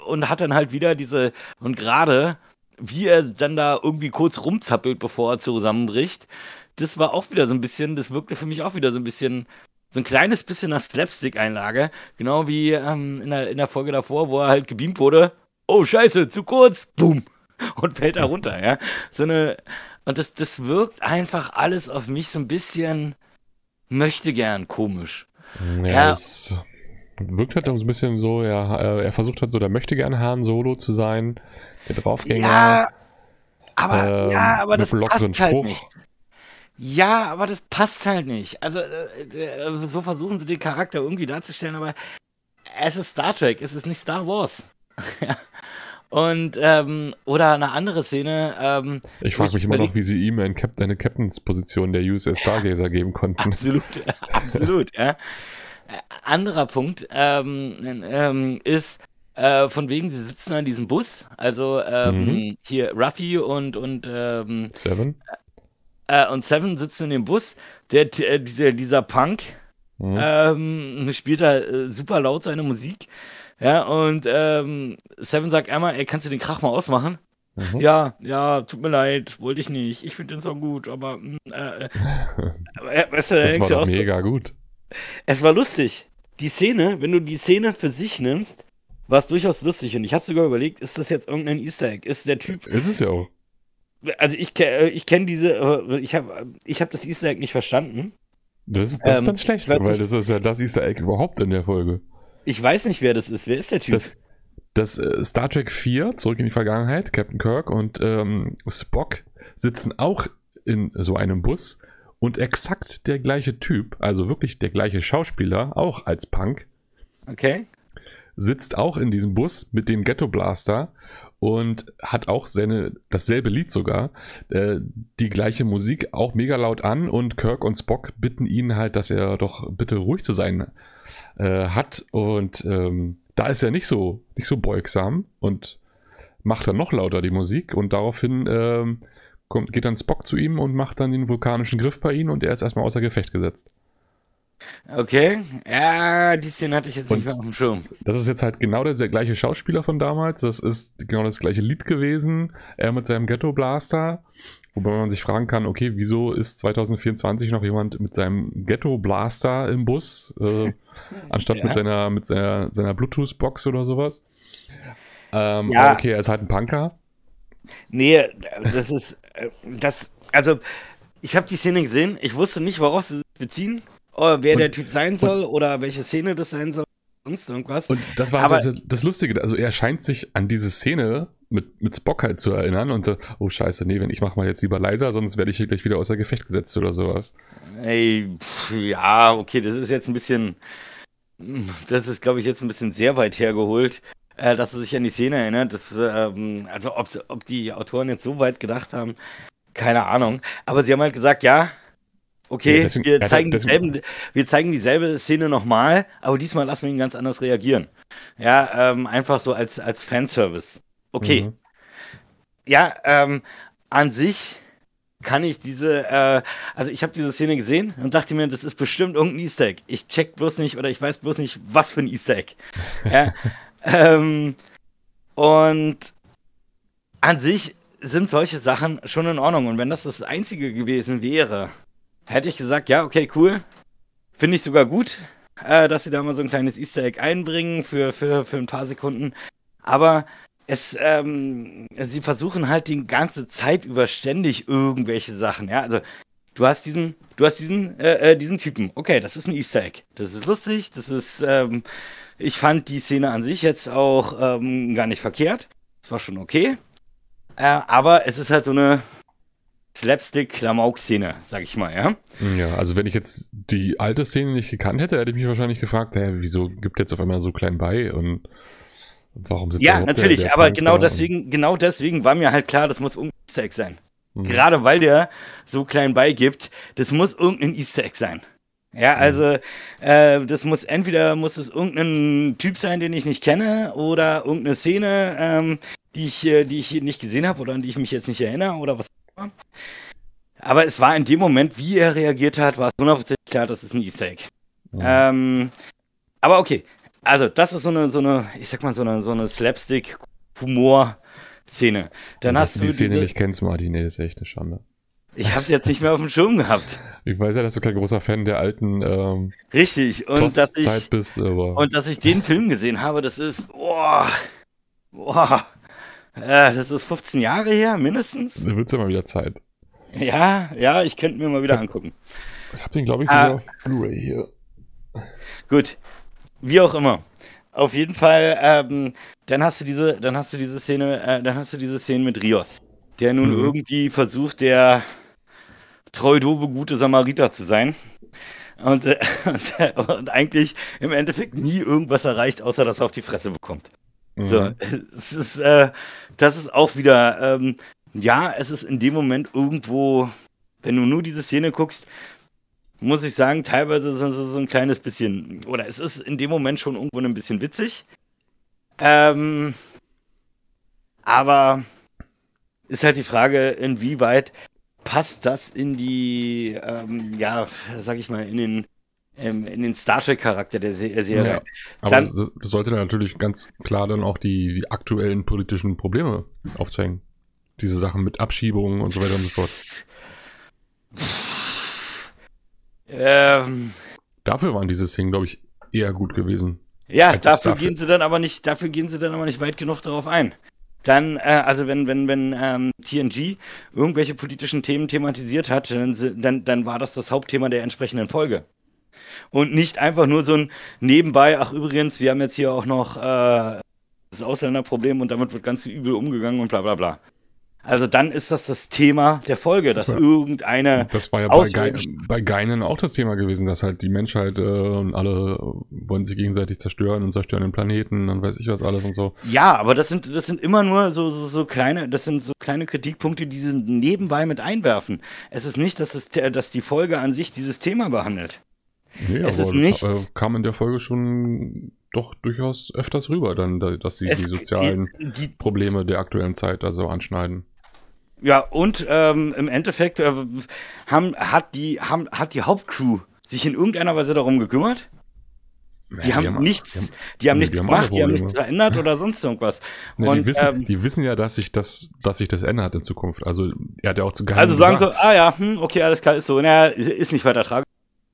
und hat dann halt wieder diese, und gerade wie er dann da irgendwie kurz rumzappelt, bevor er zusammenbricht, das war auch wieder so ein bisschen, das wirkte für mich auch wieder so ein bisschen, so ein kleines bisschen nach Slapstick-Einlage, genau wie ähm, in, der, in der Folge davor, wo er halt gebeamt wurde. Oh, scheiße, zu kurz, boom. und fällt da runter, ja. So eine, und das, das wirkt einfach alles auf mich so ein bisschen möchte gern komisch. Ja, ja. es wirkt halt so ein bisschen so, ja, er versucht halt so der möchte gern Han Solo zu sein, der Draufgänger. Ja, aber, ähm, ja, aber das passt halt Spruch. halt nicht. Ja, aber das passt halt nicht. Also, äh, äh, so versuchen sie den Charakter irgendwie darzustellen, aber es ist Star Trek, es ist nicht Star Wars. Und, ähm, oder eine andere Szene. Ähm, ich frage mich immer noch, wie sie ihm eine, Cap eine Captains-Position der USS Stargazer geben konnten. Absolut, absolut, ja. Anderer Punkt ähm, ähm, ist, Äh, von wegen, sie sitzen an diesem Bus. Also ähm, Mhm. hier Ruffy und, und, ähm, Seven? äh, und Seven sitzen in dem Bus. Der, äh, dieser, dieser Punk Mhm. ähm, spielt da äh, super laut seine Musik. Ja, und ähm, Seven sagt einmal, ey, kannst du den Krach mal ausmachen? Mhm. Ja, ja, tut mir leid, wollte ich nicht. Ich finde den Song gut, aber mm, äh, äh, äh, weißt du, da Das war doch auch so, mega gut. es war lustig. Die Szene, wenn du die Szene für sich nimmst, war es durchaus lustig. Und ich habe sogar überlegt, ist das jetzt irgendein Easter Egg? Ist der Typ, Ist es ja auch. also ich, äh, ich kenne diese, äh, ich habe ich hab das Easter Egg nicht verstanden. Das, ist- das ist Ähm, dann schlecht, ich weiß weil nicht- das ist ja das Easter Egg überhaupt in der Folge. Ich weiß nicht, wer das ist. Wer ist der Typ? Das, das äh, Star Trek 4, zurück in die Vergangenheit, Captain Kirk und ähm, Spock sitzen auch in so einem Bus und exakt der gleiche Typ, also wirklich der gleiche Schauspieler, auch als Punk, okay. sitzt auch in diesem Bus mit dem Ghetto Blaster und hat auch seine, dasselbe Lied sogar, äh, die gleiche Musik auch mega laut an und Kirk und Spock bitten ihn halt, dass er doch bitte ruhig zu sein äh, hat und ähm, da ist er nicht so, nicht so beugsam und macht dann noch lauter die Musik und daraufhin ähm, kommt, geht dann Spock zu ihm und macht dann den vulkanischen Griff bei ihm und er ist erstmal außer Gefecht gesetzt. Okay. Ja, die Szene hatte ich jetzt Und- nicht mehr auf dem Schirm. Das ist jetzt halt genau der, der gleiche Schauspieler von damals. Das ist genau das gleiche Lied gewesen. Er mit seinem Ghetto Blaster. Wobei man sich fragen kann, okay, wieso ist 2024 noch jemand mit seinem Ghetto Blaster im Bus, äh, anstatt Ja. mit seiner, mit seiner, seiner Bluetooth-Box oder sowas? Ähm, Ja. okay, er ist halt ein Punker. Nee, das ist, äh, das, also, ich habe die Szene gesehen. Ich wusste nicht, worauf sie sich beziehen. Oder wer Und- der Typ sein soll oder welche Szene das sein soll. Sonst irgendwas. Und das war Aber- halt das, das Lustige. Also er scheint sich an diese Szene mit, mit Spock halt zu erinnern und so, oh scheiße, nee, wenn ich mach mal jetzt lieber leiser, sonst werde ich hier gleich wieder außer Gefecht gesetzt oder sowas. Ey, pf, ja, okay, das ist jetzt ein bisschen, das ist, glaube ich, jetzt ein bisschen sehr weit hergeholt, äh, dass er sich an die Szene erinnert. Das, ähm, also ob, ob die Autoren jetzt so weit gedacht haben, keine Ahnung. Aber sie haben halt gesagt, ja, okay, Ja, deswegen- wir, ja, zeigen deswegen- dieselben, wir zeigen dieselbe Szene nochmal, aber diesmal lassen wir ihn ganz anders reagieren. Ja, ähm, einfach so als, als Fanservice. Okay. Mhm. Ja, ähm, an sich kann ich diese, äh, also ich habe diese Szene gesehen und dachte mir, das ist bestimmt irgendein Easter Egg. Ich check bloß nicht oder ich weiß bloß nicht, was für ein Easter Egg. Ja, ähm, und an sich sind solche Sachen schon in Ordnung. Und wenn das das Einzige gewesen wäre, hätte ich gesagt, ja, okay, cool. Finde ich sogar gut, äh, dass sie da mal so ein kleines Easter Egg einbringen für, für, für ein paar Sekunden. Aber es, ähm, sie versuchen halt die ganze Zeit über ständig irgendwelche Sachen, ja. Also du hast diesen, du hast diesen, äh, äh, diesen Typen. Okay, das ist ein Easter Egg. Das ist lustig. Das ist, ähm, ich fand die Szene an sich jetzt auch ähm, gar nicht verkehrt. Das war schon okay. Äh, aber es ist halt so eine Slapstick-Klamauk-Szene, sag ich mal, ja. Ja, also wenn ich jetzt die alte Szene nicht gekannt hätte, hätte ich mich wahrscheinlich gefragt, hä, wieso gibt jetzt auf einmal so klein bei und warum sitzt Ja, natürlich, der, der aber Punk genau deswegen, genau deswegen war mir halt klar, das muss irgendein Easter Egg sein. Mhm. Gerade weil der so klein beigibt, das muss irgendein Easter Egg sein. Ja, also äh, das muss entweder muss es irgendein Typ sein, den ich nicht kenne, oder irgendeine Szene, ähm, die ich, äh, die ich nicht gesehen habe oder an die ich mich jetzt nicht erinnere oder was immer. Aber es war in dem Moment, wie er reagiert hat, war es hundertprozentig klar, das ist ein Easter Egg. Mhm. Ähm, aber okay, also das ist so eine, so eine, ich sag mal so eine, so eine Slapstick-Humor-Szene. Dann hast du die Szene diese, nicht kennst, Martin, nee, das ist echt eine Schande. ich habe es jetzt nicht mehr auf dem Schirm gehabt. Ich weiß ja, dass du kein großer Fan der alten ähm, Richtig. Und dass ich bist, und dass ich den Film gesehen habe, das ist, boah, boah, äh, das ist 15 Jahre her, mindestens. da wird's ja mal wieder Zeit. Ja, ja, ich könnte mir mal wieder angucken. Ich habe den, glaube ich, Ah. sogar auf Blu-ray hier. Gut, wie auch immer. Auf jeden Fall, ähm, dann hast du diese, dann hast du diese Szene, äh, dann hast du diese Szene mit Rios, der nun Mhm. irgendwie versucht, der treu doofe gute Samariter zu sein. Und, äh, und, äh, und eigentlich im Endeffekt nie irgendwas erreicht, außer dass er auf die Fresse bekommt. So, Mhm. es ist, äh, das ist auch wieder, ähm, ja, es ist in dem Moment irgendwo, wenn du nur diese Szene guckst, muss ich sagen, teilweise ist es so ein kleines bisschen, oder es ist in dem Moment schon irgendwo ein bisschen witzig. Ähm, aber ist halt die Frage, inwieweit passt das in die, ähm, ja, sag ich mal, in den, ähm, in den Star Trek-Charakter der Se Serie. Ja, aber dann, das, das, sollte dann natürlich ganz klar dann auch die, die aktuellen politischen Probleme aufzeigen. Diese Sachen mit Abschiebungen und so weiter und so fort. Ähm, Dafür waren diese Szenen, glaube ich, eher gut gewesen. Ja, dafür, dafür gehen sie dann aber nicht, dafür gehen sie dann aber nicht weit genug darauf ein. Dann, äh, also wenn, wenn, wenn ähm, TNG irgendwelche politischen Themen thematisiert hat, dann, dann, dann war das das Hauptthema der entsprechenden Folge. Und nicht einfach nur so ein nebenbei, ach übrigens, wir haben jetzt hier auch noch äh, das Ausländerproblem und damit wird ganz übel umgegangen und bla bla bla. Also dann ist das das Thema der Folge, dass ja. irgendeine. Das war ja bei, Ge bei Geinen auch das Thema gewesen, dass halt die Menschheit äh, und alle wollen sich gegenseitig zerstören und zerstören den Planeten und weiß ich was alles und so. Ja, aber das sind, das sind immer nur so, so, so kleine, das sind so kleine Kritikpunkte, die sie nebenbei mit einwerfen. Es ist nicht, dass, es, dass die Folge an sich dieses Thema behandelt. Nee, es aber ist nicht, das kam in der Folge schon doch durchaus öfters rüber, dann, dass sie die sozialen die, die, Probleme der aktuellen Zeit also anschneiden. Ja, und ähm, im Endeffekt äh, haben, hat, die, haben, hat die Hauptcrew sich in irgendeiner Weise darum gekümmert. Die, ja, haben, die haben nichts, die haben, die haben nichts die gemacht, die haben nichts verändert oder sonst irgendwas. Ja, und, die, wissen, ähm, die wissen ja, dass sich das, dass sich das ändert in Zukunft. Also er hat ja auch zu Also sagen gesagt. so, ah ja, hm, okay, alles klar, ist so. Naja, ist nicht weiter tragisch.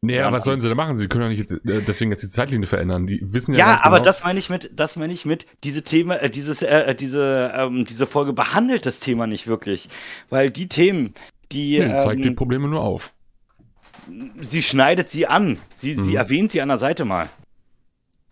Naja, ja, was sollen sie da machen? Sie können ja nicht jetzt, äh, deswegen jetzt die Zeitlinie verändern. Die wissen ja. Ja, aber genau, das meine ich mit, das meine ich mit, diese Thema, äh, dieses, äh, diese, ähm, diese Folge behandelt das Thema nicht wirklich. Weil die Themen, die. Nee, zeigt ähm, die Probleme nur auf. Sie schneidet sie an. Sie, mhm. sie erwähnt sie an der Seite mal.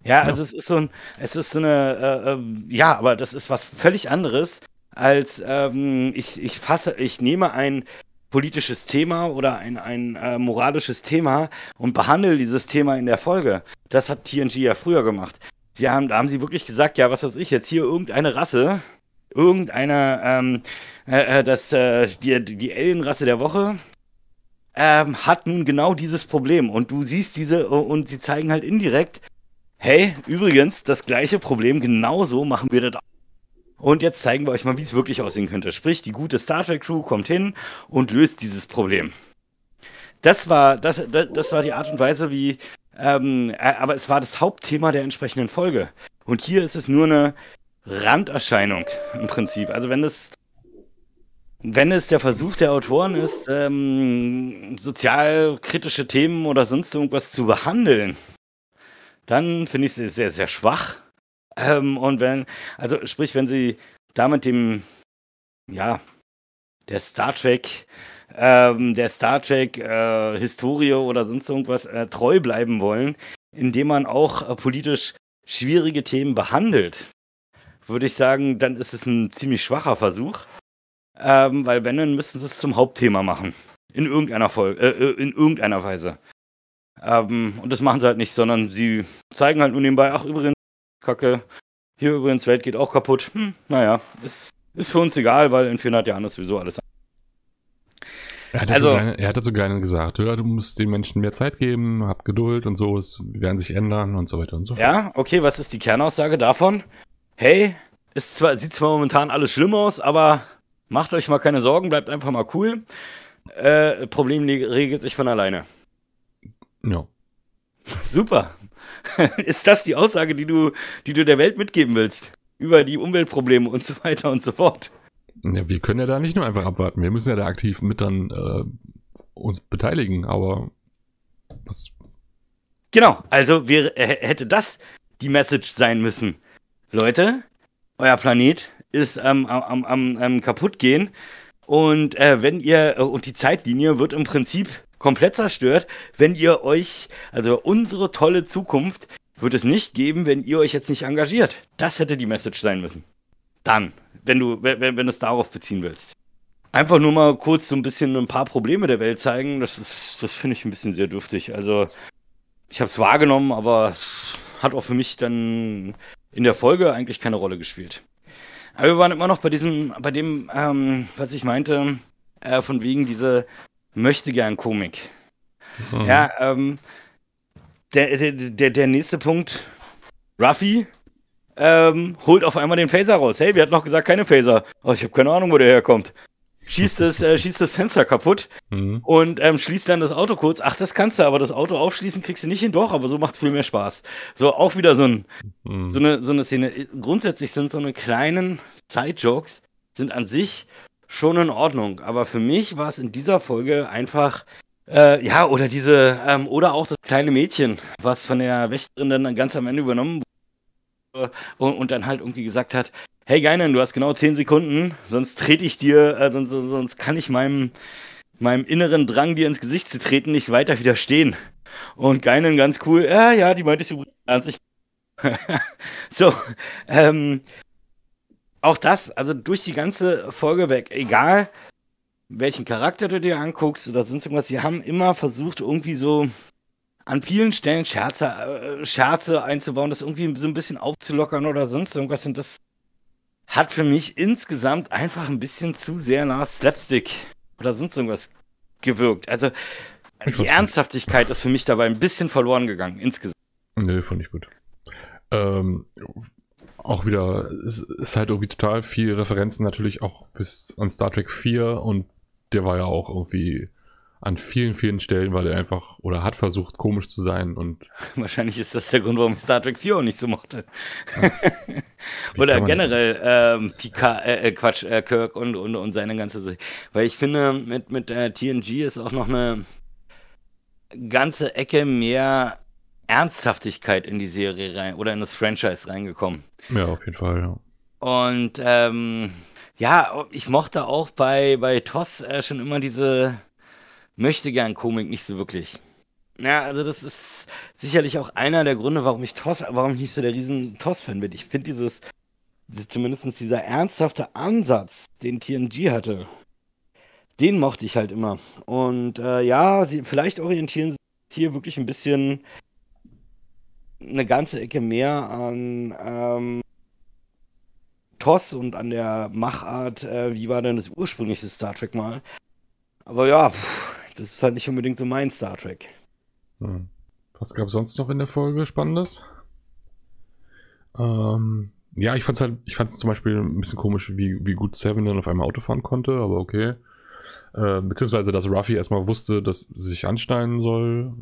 Ja, also es ist so ein, es ist so eine, äh, äh, ja, aber das ist was völlig anderes als ähm, ich, ich fasse, ich nehme ein politisches Thema oder ein, ein äh, moralisches Thema und behandle dieses Thema in der Folge. Das hat TNG ja früher gemacht. Sie haben, da haben sie wirklich gesagt, ja, was weiß ich, jetzt hier irgendeine Rasse, irgendeine, ähm, äh, äh das, äh, die, die Alien-Rasse der Woche, ähm, hat nun genau dieses Problem. Und du siehst diese, und sie zeigen halt indirekt, hey, übrigens, das gleiche Problem, genauso machen wir das auch. Und jetzt zeigen wir euch mal, wie es wirklich aussehen könnte. Sprich, die gute Star Trek Crew kommt hin und löst dieses Problem. Das war, das, das, das war die Art und Weise, wie, ähm, äh, aber es war das Hauptthema der entsprechenden Folge. Und hier ist es nur eine Randerscheinung im Prinzip. Also wenn es, wenn es der Versuch der Autoren ist, ähm, sozialkritische Themen oder sonst irgendwas zu behandeln, dann finde ich es sehr, sehr schwach ähm, und wenn, also sprich, wenn sie da mit dem, ja, der Star Trek, ähm, der Star Trek äh, Historie oder sonst irgendwas äh, treu bleiben wollen, indem man auch äh, politisch schwierige Themen behandelt, würde ich sagen, dann ist es ein ziemlich schwacher Versuch. Ähm, weil wenn, dann müssen sie es zum Hauptthema machen. In irgendeiner Folge, äh, äh, in irgendeiner Weise. Ähm, und das machen sie halt nicht, sondern sie zeigen halt nur nebenbei, ach übrigens, Kacke. Hier übrigens, Welt geht auch kaputt. Hm, naja, ist, ist für uns egal, weil in 400 Jahren ist sowieso alles. Er hat, also, gerne, er hat dazu gerne gesagt, ja, du musst den Menschen mehr Zeit geben, hab Geduld und so, es werden sich ändern und so weiter und so fort. Ja, okay, was ist die Kernaussage davon? Hey, ist zwar, sieht zwar momentan alles schlimm aus, aber macht euch mal keine Sorgen, bleibt einfach mal cool. Äh, Problem regelt sich von alleine. Ja. Super. ist das die Aussage, die du, die du der Welt mitgeben willst? Über die Umweltprobleme und so weiter und so fort. Ja, wir können ja da nicht nur einfach abwarten. Wir müssen ja da aktiv mit dann äh, uns beteiligen, aber was. Genau, also wir, äh, hätte das die Message sein müssen. Leute, euer Planet ist ähm, am, am, am kaputt gehen und äh, wenn ihr äh, und die Zeitlinie wird im Prinzip komplett zerstört, wenn ihr euch, also unsere tolle Zukunft wird es nicht geben, wenn ihr euch jetzt nicht engagiert. Das hätte die Message sein müssen. Dann, wenn du, wenn, wenn du es darauf beziehen willst. Einfach nur mal kurz so ein bisschen ein paar Probleme der Welt zeigen, das ist, das finde ich ein bisschen sehr dürftig. Also, ich habe es wahrgenommen, aber es hat auch für mich dann in der Folge eigentlich keine Rolle gespielt. Aber wir waren immer noch bei diesem, bei dem, ähm, was ich meinte, äh, von wegen diese möchte gern Komik. Mhm. Ja, ähm, der, der, der, der nächste Punkt, Ruffy, ähm, holt auf einmal den Phaser raus. Hey, wir hatten noch gesagt, keine Phaser. Oh, ich habe keine Ahnung, wo der herkommt. Schießt das, äh, schießt das Fenster kaputt mhm. und ähm, schließt dann das Auto kurz. Ach, das kannst du, aber das Auto aufschließen kriegst du nicht hin. Doch, aber so macht's viel mehr Spaß. So, auch wieder so, ein, mhm. so, eine, so eine Szene. Grundsätzlich sind so eine kleinen Side-Jokes sind an sich schon in Ordnung. Aber für mich war es in dieser Folge einfach äh, ja, oder diese, ähm, oder auch das kleine Mädchen, was von der Wächterin dann ganz am Ende übernommen wurde und, und dann halt irgendwie gesagt hat, hey Geinen, du hast genau 10 Sekunden, sonst trete ich dir, äh, sonst, sonst kann ich meinem, meinem inneren Drang, dir ins Gesicht zu treten, nicht weiter widerstehen. Und Geinen ganz cool, ja, ja, die meinte ich übrigens ernst. so, ähm, auch das, also durch die ganze Folge weg, egal welchen Charakter du dir anguckst oder sonst irgendwas, sie haben immer versucht, irgendwie so an vielen Stellen Scherze, äh, Scherze einzubauen, das irgendwie so ein bisschen aufzulockern oder sonst irgendwas. Und das hat für mich insgesamt einfach ein bisschen zu sehr nach Slapstick oder sonst irgendwas gewirkt. Also die Ernsthaftigkeit ist für mich dabei ein bisschen verloren gegangen, insgesamt. Nee, fand ich gut. Ähm, auch wieder, es ist halt irgendwie total viel Referenzen natürlich auch bis an Star Trek 4 und der war ja auch irgendwie an vielen, vielen Stellen, weil er einfach oder hat versucht, komisch zu sein und. Wahrscheinlich ist das der Grund, warum ich Star Trek 4 auch nicht so mochte. Ja. oder generell ähm, Picard, äh, äh, Quatsch, äh, Kirk und, und, und seine ganze. Weil ich finde, mit, mit äh, TNG ist auch noch eine ganze Ecke mehr Ernsthaftigkeit in die Serie rein oder in das Franchise reingekommen. Ja, auf jeden Fall, ja. Und ähm, ja, ich mochte auch bei, bei Toss äh, schon immer diese möchte gern Komik nicht so wirklich. Ja, also das ist sicherlich auch einer der Gründe, warum ich Toss, warum ich nicht so der riesen Toss-Fan bin. Ich finde dieses, zumindest dieser ernsthafte Ansatz, den TNG hatte, den mochte ich halt immer. Und äh, ja, sie vielleicht orientieren sie hier wirklich ein bisschen eine ganze Ecke mehr an ähm, TOS und an der Machart, äh, wie war denn das ursprüngliche Star Trek mal. Aber ja, das ist halt nicht unbedingt so mein Star Trek. Hm. Was gab es sonst noch in der Folge Spannendes? Ähm, ja, ich fand's halt, ich fand's zum Beispiel ein bisschen komisch, wie, wie gut Seven dann auf einmal Auto fahren konnte, aber okay. Äh, beziehungsweise, dass Ruffy erstmal wusste, dass sie sich anschneiden soll.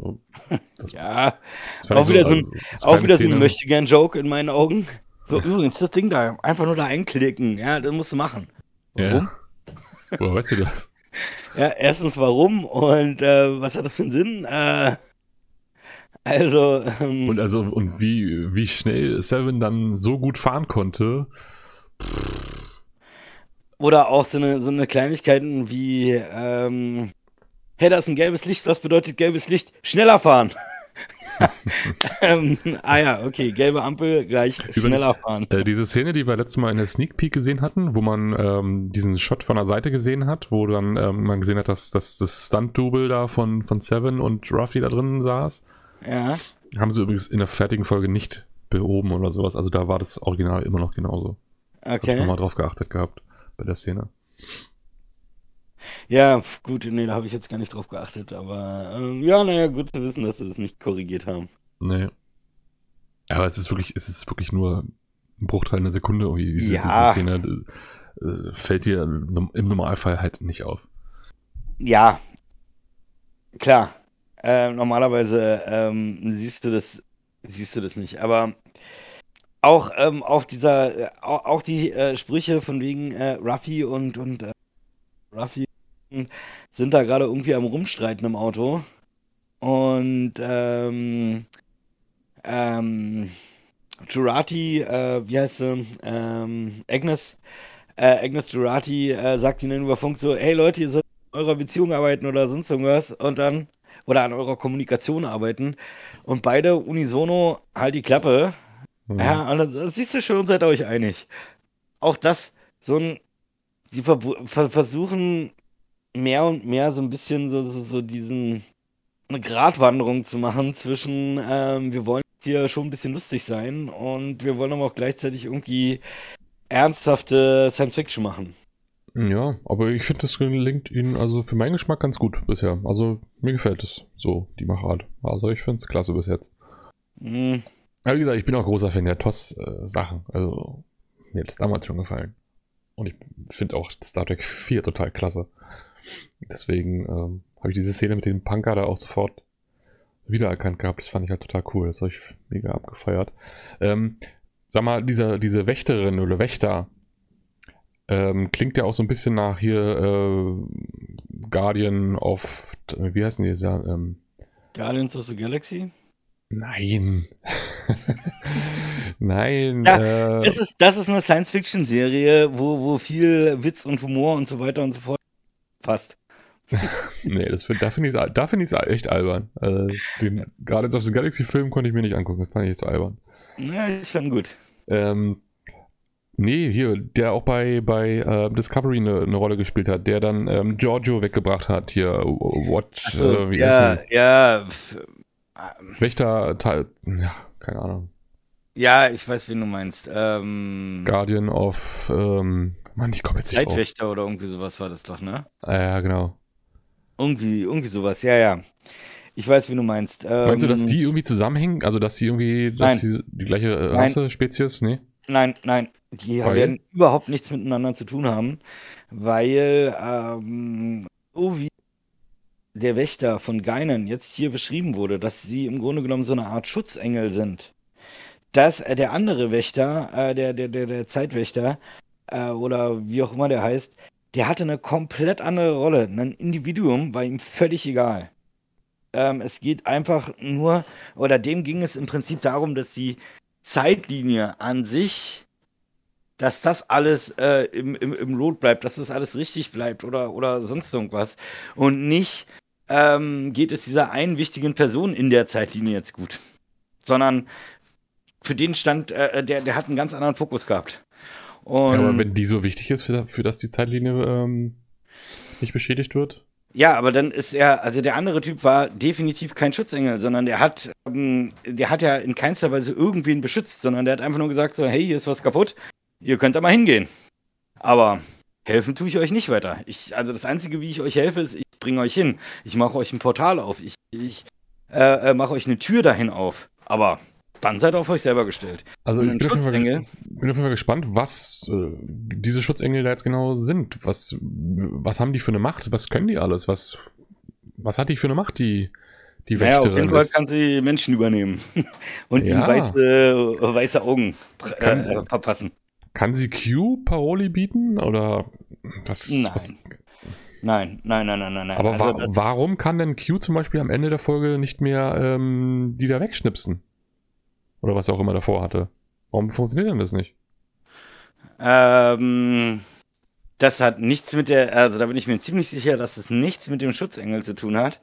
Das, ja, das auch, wieder so, ein, also, auch wieder so ein Möchtegern-Joke in meinen Augen. So, übrigens, das Ding da, einfach nur da einklicken. Ja, das musst du machen. Warum? Ja. Woher weißt du das? ja, erstens warum und äh, was hat das für einen Sinn? Äh, also. Ähm, und also, und wie, wie schnell Seven dann so gut fahren konnte. Oder auch so eine, so eine Kleinigkeiten wie, ähm, hey, da ist ein gelbes Licht, was bedeutet gelbes Licht? Schneller fahren. ähm, ah ja, okay, gelbe Ampel gleich Übrigens, schneller fahren. Äh, diese Szene, die wir letztes Mal in der Sneak Peek gesehen hatten, wo man ähm, diesen Shot von der Seite gesehen hat, wo dann ähm, man gesehen hat, dass, dass das Stunt-Double da von, von Seven und Ruffy da drin saß. Ja. Haben sie übrigens in der fertigen Folge nicht behoben oder sowas. Also da war das Original immer noch genauso. Okay. Hab ich nochmal drauf geachtet gehabt bei der Szene. Ja, gut, nee, da habe ich jetzt gar nicht drauf geachtet, aber ähm, ja, naja, gut zu wissen, dass sie das nicht korrigiert haben. Nee. Aber es ist wirklich, es ist wirklich nur ein Bruchteil einer Sekunde, irgendwie diese, ja. diese Szene äh, fällt dir im Normalfall halt nicht auf. Ja, klar. Äh, normalerweise ähm, siehst du das, siehst du das nicht, aber auch ähm, auf dieser, äh, auch, die äh, Sprüche von wegen äh, Ruffy und und äh, Ruffy sind da gerade irgendwie am Rumstreiten im Auto. Und ähm, ähm, Jurati, äh, wie heißt sie? Ähm, Agnes, äh, Agnes Jurati äh, sagt ihnen über Funk so, hey Leute, ihr sollt an eurer Beziehung arbeiten oder sonst irgendwas und dann, oder an eurer Kommunikation arbeiten. Und beide unisono halt die Klappe. Mhm. Ja, und dann siehst du schon, seid euch einig. Auch das, so ein, sie ver versuchen mehr und mehr so ein bisschen so, so, so diesen eine Gratwanderung zu machen zwischen, ähm, wir wollen hier schon ein bisschen lustig sein und wir wollen aber auch gleichzeitig irgendwie ernsthafte Science Fiction machen. Ja, aber ich finde, das gelingt ihnen also für meinen Geschmack ganz gut bisher. Also mir gefällt es so, die Machart. Also ich finde es klasse bis jetzt. Hm, Aber wie gesagt, ich bin auch großer Fan der TOS-Sachen. also mir hat das damals schon gefallen. Und ich finde auch Star Trek 4 total klasse. Deswegen ähm, habe ich diese Szene mit dem Punker da auch sofort wiedererkannt gehabt. Das fand ich halt total cool. Das habe ich mega abgefeiert. Ähm, sag mal, diese, diese Wächterin oder Wächter ähm, klingt ja auch so ein bisschen nach hier äh, Guardian of, wie heißen die? Ähm, Guardians of the Galaxy? Nein. Nein. Ja, äh, das, ist, das ist eine Science-Fiction-Serie, wo, wo viel Witz und Humor und so weiter und so fort passt. nee, das find, da finde ich es find echt albern. Also, den Guardians of the Galaxy-Film konnte ich mir nicht angucken, das fand ich zu albern. Ja, ich fand gut. Ähm, nee, hier, der auch bei, bei äh, Discovery eine, eine Rolle gespielt hat, der dann ähm, Giorgio weggebracht hat, hier, Watch, so, äh, wie ja, ja, Wächter, Teil, ja, keine Ahnung. Ja, ich weiß, wen du meinst. Ähm, Guardian of, ähm, Mann, ich komme jetzt nicht Leitwächter drauf. oder irgendwie sowas war das doch, ne? Ja, genau. Irgendwie, irgendwie sowas, ja, ja. Ich weiß, wie du meinst. Ähm, Meinst du, dass die irgendwie zusammenhängen? Also, dass die irgendwie, dass nein. die, die gleiche äh, Rasse, nein. Spezies? Nee? Nein, nein. Die weil? werden überhaupt nichts miteinander zu tun haben, weil, ähm, so wie der Wächter von Geinen jetzt hier beschrieben wurde, dass sie im Grunde genommen so eine Art Schutzengel sind. Dass äh, der andere Wächter, äh, der, der, der, der Zeitwächter, äh, oder wie auch immer der heißt, der hatte eine komplett andere Rolle. Ein Individuum war ihm völlig egal. Ähm, es geht einfach nur, oder dem ging es im Prinzip darum, dass die Zeitlinie an sich, dass das alles äh, im, im, im Lot bleibt, dass das alles richtig bleibt oder, oder sonst irgendwas. Und nicht ähm, geht es dieser einen wichtigen Person in der Zeitlinie jetzt gut. Sondern für den stand, äh, der, der hat einen ganz anderen Fokus gehabt. Und ja, aber wenn die so wichtig ist, für, für dass die Zeitlinie ähm, nicht beschädigt wird? Ja, aber dann ist er, also der andere Typ war definitiv kein Schutzengel, sondern der hat, ähm, der hat ja in keinster Weise irgendwen beschützt, sondern der hat einfach nur gesagt so, hey, hier ist was kaputt, ihr könnt da mal hingehen. Aber helfen tue ich euch nicht weiter. Ich, also das Einzige, wie ich euch helfe, ist, ich bringe euch hin. Ich mache euch ein Portal auf. Ich, ich äh, äh mache euch eine Tür dahin auf. Aber dann seid auf euch selber gestellt. Also ich bin auf, Fall, bin auf, jeden Fall, gespannt, was äh, diese Schutzengel da jetzt genau sind. Was, was haben die für eine Macht? Was können die alles? Was, was hat die für eine Macht, die, die Wächterin? Ja, auf jeden Fall kann sie Menschen übernehmen und ja. ihnen weiße, weiße Augen kann, äh, verpassen. Kann sie Q Paroli bieten? Oder was? Nein. Was? Nein, nein, nein, nein, nein. Aber also wa warum kann denn Q zum Beispiel am Ende der Folge nicht mehr ähm, die da wegschnipsen? Oder was er auch immer davor hatte. Warum funktioniert denn das nicht? Ähm, das hat nichts mit der, also da bin ich mir ziemlich sicher, dass es nichts mit dem Schutzengel zu tun hat,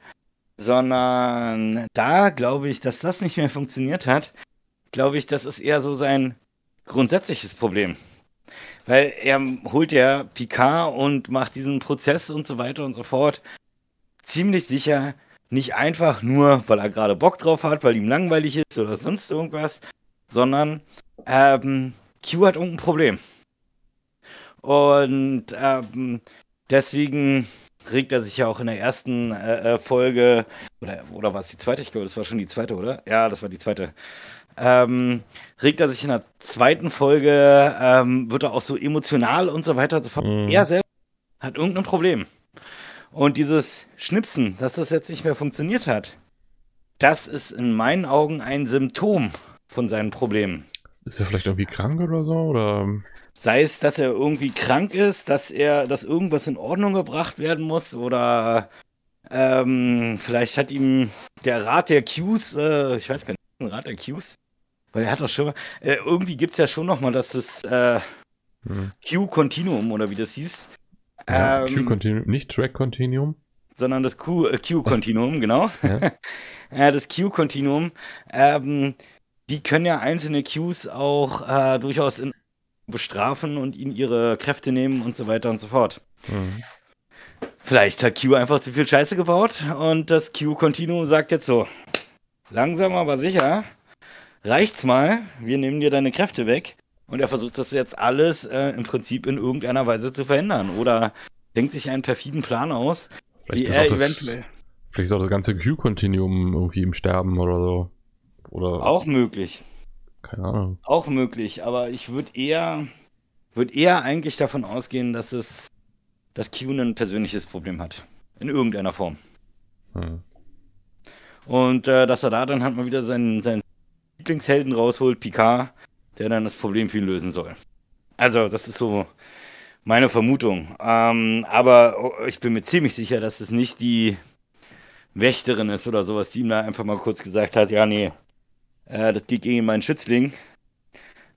sondern da glaube ich, dass das nicht mehr funktioniert hat. Glaube ich, das ist eher so sein grundsätzliches Problem. Weil er holt ja Picard und macht diesen Prozess und so weiter und so fort ziemlich sicher nicht einfach nur, weil er gerade Bock drauf hat, weil ihm langweilig ist oder sonst irgendwas, sondern ähm, Q hat irgendein Problem. Und ähm, deswegen regt er sich ja auch in der ersten äh, äh Folge, oder, oder war es die zweite? Ich glaube, das war schon die zweite, oder? Ja, das war die zweite. Ähm, regt er sich in der zweiten Folge, ähm, wird er auch so emotional und so weiter und so fort. Mhm. Er selber hat irgendein Problem. Und dieses Schnipsen, dass das jetzt nicht mehr funktioniert hat, das ist in meinen Augen ein Symptom von seinen Problemen. Ist er vielleicht irgendwie krank oder so? Oder? Sei es, dass er irgendwie krank ist, dass er, dass irgendwas in Ordnung gebracht werden muss oder ähm, vielleicht hat ihm der Rat der Qs, äh, ich weiß gar nicht, Rat der Qs, weil er hat doch schon mal, äh, irgendwie gibt es ja schon nochmal, dass das äh, hm. Q-Continuum oder wie das hieß, ja, ähm, Q-Continuum, nicht Track-Continuum. Sondern das äh, Q-Continuum, genau. Ja. ja, das Q-Continuum. Ähm, die können ja einzelne Qs auch äh, durchaus in bestrafen und ihnen ihre Kräfte nehmen und so weiter und so fort. Mhm. Vielleicht hat Q einfach zu viel Scheiße gebaut und das Q-Continuum sagt jetzt so: langsam aber sicher, reicht's mal, wir nehmen dir deine Kräfte weg und er versucht das jetzt alles äh, im Prinzip in irgendeiner Weise zu verhindern. Oder denkt sich einen perfiden Plan aus, vielleicht wie er das, eventuell. Vielleicht ist auch das ganze Q-Continuum irgendwie im Sterben oder so. Oder auch möglich. Keine Ahnung. Auch möglich, aber ich würde eher, würde eher eigentlich davon ausgehen, dass es, dass Q ein persönliches Problem hat. In irgendeiner Form. Hm. Und äh, dass er da dann halt mal wieder seinen, seinen Lieblingshelden rausholt, Picard, der dann das Problem für ihn lösen soll. Also, das ist so meine Vermutung. Ähm, aber oh, ich bin mir ziemlich sicher, dass es nicht die Wächterin ist oder sowas, die ihm da einfach mal kurz gesagt hat, ja, nee, äh, das geht gegen meinen Schützling.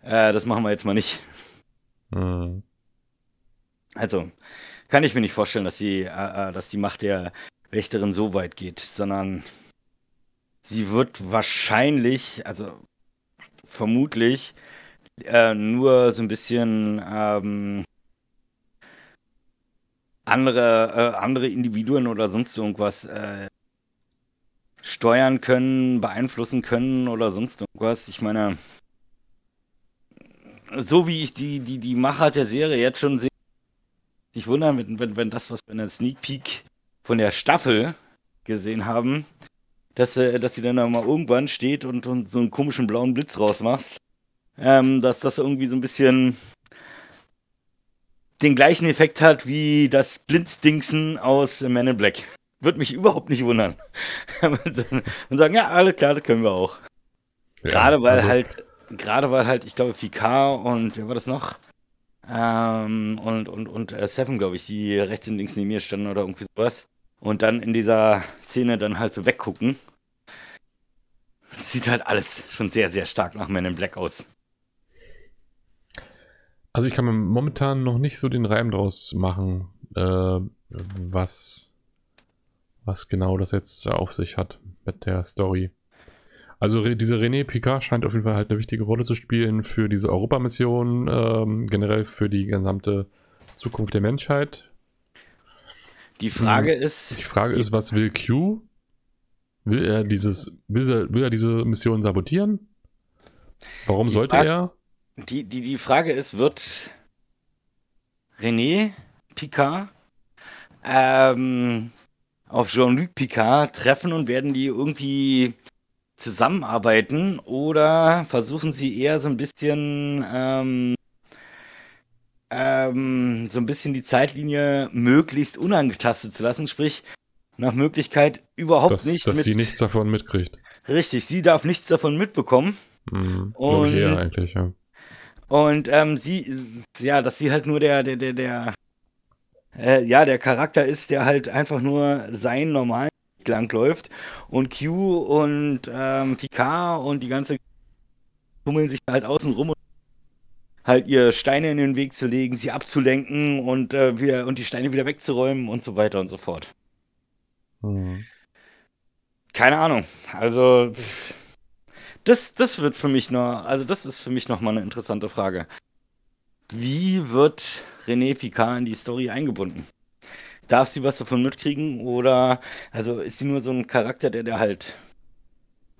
Äh, das machen wir jetzt mal nicht. Mhm. Also, kann ich mir nicht vorstellen, dass die, äh, äh, dass die Macht der Wächterin so weit geht, sondern sie wird wahrscheinlich, also vermutlich, äh, nur so ein bisschen ähm, andere, äh, andere Individuen oder sonst irgendwas äh, steuern können, beeinflussen können oder sonst irgendwas. Ich meine, so wie ich die, die, die Macher der Serie jetzt schon sehe, ich wundere, wenn, wenn, wenn das, was wir in der Sneak Peek von der Staffel gesehen haben, dass, äh, dass sie dann mal irgendwann steht und, und so einen komischen blauen Blitz rausmachst. Ähm, dass das irgendwie so ein bisschen den gleichen Effekt hat wie das Blitzdingsen aus Men in Black. Würde mich überhaupt nicht wundern. und sagen, ja, alles klar, das können wir auch. Ja, gerade weil also... halt, gerade weil halt, ich glaube, Picard und wer war das noch? Ähm, und und, und äh, Seven, glaube ich, die rechts und links neben mir standen oder irgendwie sowas. Und dann in dieser Szene dann halt so weggucken. Sieht halt alles schon sehr, sehr stark nach Men in Black aus. Also ich kann mir momentan noch nicht so den Reim draus machen, äh, was, was genau das jetzt auf sich hat mit der Story. Also diese René Picard scheint auf jeden Fall halt eine wichtige Rolle zu spielen für diese Europamission, ähm, generell für die gesamte Zukunft der Menschheit. Die Frage hm. ist. Die Frage ist, was will Q? Will er dieses, will er, will er diese Mission sabotieren? Warum sollte Frage, er? Die, die, die Frage ist, wird René Picard ähm, auf Jean-Luc Picard treffen und werden die irgendwie zusammenarbeiten oder versuchen sie eher so ein bisschen ähm, ähm, so ein bisschen die Zeitlinie möglichst unangetastet zu lassen, sprich nach Möglichkeit überhaupt dass, nicht. Dass mit, sie nichts davon mitkriegt. Richtig, sie darf nichts davon mitbekommen. Mhm, und, eher eigentlich, ja. Und ähm, sie, ja, dass sie halt nur der, der, der, der, äh, ja, der Charakter ist, der halt einfach nur sein normalen lang läuft. Und Q und ähm, Picard und die ganze tummeln sich halt außen rum halt ihr Steine in den Weg zu legen, sie abzulenken und äh, wieder und die Steine wieder wegzuräumen und so weiter und so fort. Mhm. Keine Ahnung. Also das, das wird für mich noch, also das ist für mich noch mal eine interessante Frage. Wie wird René Picard in die Story eingebunden? Darf sie was davon mitkriegen oder also ist sie nur so ein Charakter, der der halt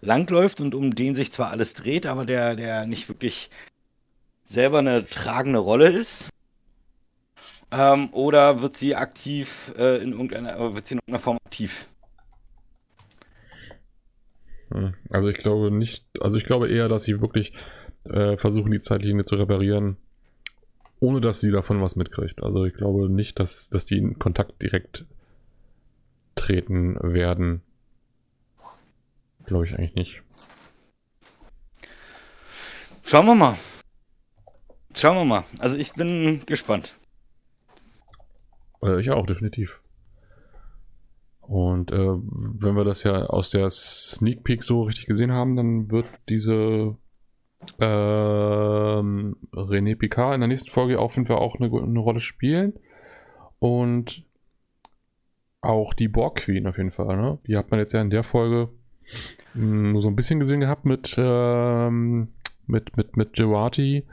langläuft und um den sich zwar alles dreht, aber der der nicht wirklich selber eine tragende Rolle ist? Ähm, oder wird sie aktiv äh, in irgendeiner, wird sie in irgendeiner Form aktiv? Hm, also ich glaube nicht, also ich glaube eher, dass sie wirklich äh, versuchen, die Zeitlinie zu reparieren, ohne dass sie davon was mitkriegt. Also ich glaube nicht, dass, dass die in Kontakt direkt treten werden. Glaube ich eigentlich nicht. Schauen wir mal. Schauen wir mal. Also ich bin gespannt. Äh, ich auch, definitiv. Und äh, wenn wir das ja aus der Sneak Peek so richtig gesehen haben, dann wird diese äh, René Picard in der nächsten Folge auf jeden Fall auch eine, eine Rolle spielen. Und auch die Borg Queen auf jeden Fall. Ne? Die hat man jetzt ja in der Folge nur so ein bisschen gesehen gehabt mit, ähm, mit, mit, mit Gerati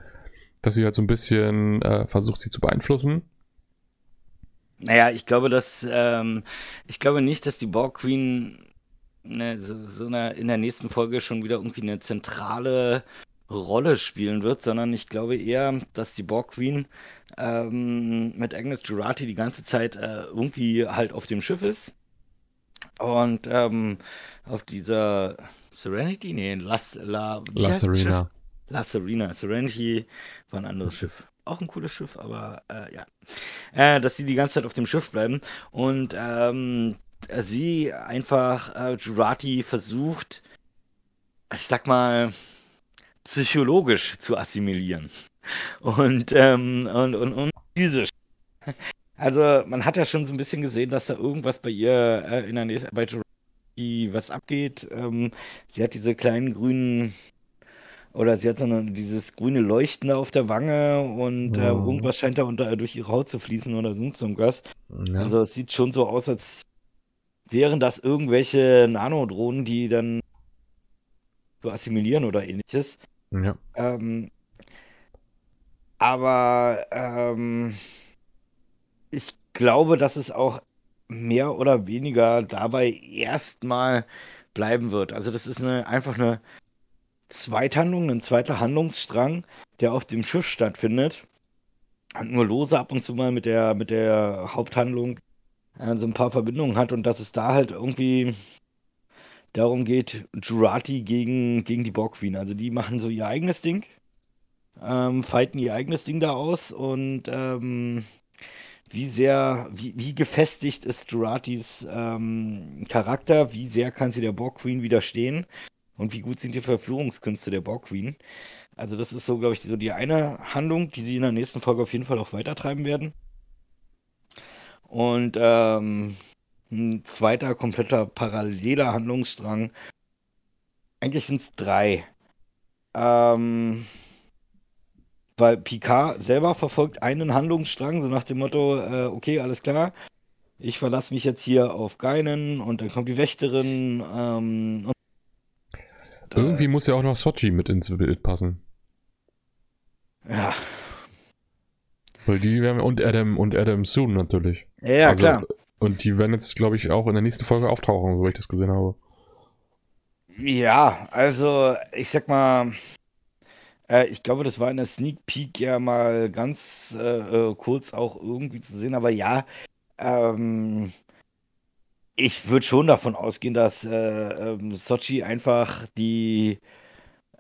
dass sie halt so ein bisschen äh, versucht, sie zu beeinflussen. Naja, ich glaube, dass ähm, ich glaube nicht, dass die Borg Queen ne, so, so eine, in der nächsten Folge schon wieder irgendwie eine zentrale Rolle spielen wird, sondern ich glaube eher, dass die Borg Queen ähm, mit Agnes Girardi die ganze Zeit äh, irgendwie halt auf dem Schiff ist und ähm, auf dieser Serenity, nee, Las, La, La Serena. La Serena. Serenity war ein anderes Schiff. Auch ein cooles Schiff, aber äh, ja. Äh, dass sie die ganze Zeit auf dem Schiff bleiben und ähm, sie einfach äh, Jurati versucht, ich sag mal, psychologisch zu assimilieren. Und, ähm, und, und, und physisch. Also man hat ja schon so ein bisschen gesehen, dass da irgendwas bei ihr äh, in der nächsten bei Jurati was abgeht. Ähm, sie hat diese kleinen grünen oder sie hat dann dieses grüne Leuchten auf der Wange und äh, Mhm. irgendwas scheint da unter, durch ihre Haut zu fließen oder sonst irgendwas. Ja. Also es sieht schon so aus, als wären das irgendwelche Nanodrohnen, die dann zu assimilieren oder ähnliches. ja. Ähm, aber ähm, ich glaube, dass es auch mehr oder weniger dabei erstmal bleiben wird. Also das ist eine, einfach eine Zweithandlung, ein zweiter Handlungsstrang, der auf dem Schiff stattfindet. Und nur lose ab und zu mal mit der, mit der Haupthandlung äh, so ein paar Verbindungen hat und dass es da halt irgendwie darum geht, Jurati gegen, gegen die Borg Queen. Also die machen so ihr eigenes Ding, ähm, fighten ihr eigenes Ding da aus und ähm, wie sehr, wie, wie gefestigt ist Juratis ähm, Charakter, wie sehr kann sie der Borg Queen widerstehen und wie gut sind die Verführungskünste der Borg Queen. Also das ist so, glaube ich, so die eine Handlung, die sie in der nächsten Folge auf jeden Fall auch weitertreiben werden. Und ähm, ein zweiter kompletter paralleler Handlungsstrang. Eigentlich sind es drei. Ähm, weil Picard selber verfolgt einen Handlungsstrang, so nach dem Motto, äh, okay, alles klar, ich verlasse mich jetzt hier auf Geinen und dann kommt die Wächterin. Ähm, äh, Irgendwie muss ja auch noch Sochi mit ins Bild passen. Ja, Weil die werden und Adam und Adam Soon natürlich. ja, Also, klar. Und die werden jetzt, glaube ich, auch in der nächsten Folge auftauchen, so wie ich das gesehen habe. Ja, also ich sag mal, äh, ich glaube, das war in der Sneak Peek ja mal ganz äh, äh, kurz auch irgendwie zu sehen, aber ja, ähm, ich würde schon davon ausgehen, dass äh, ähm, Sochi einfach die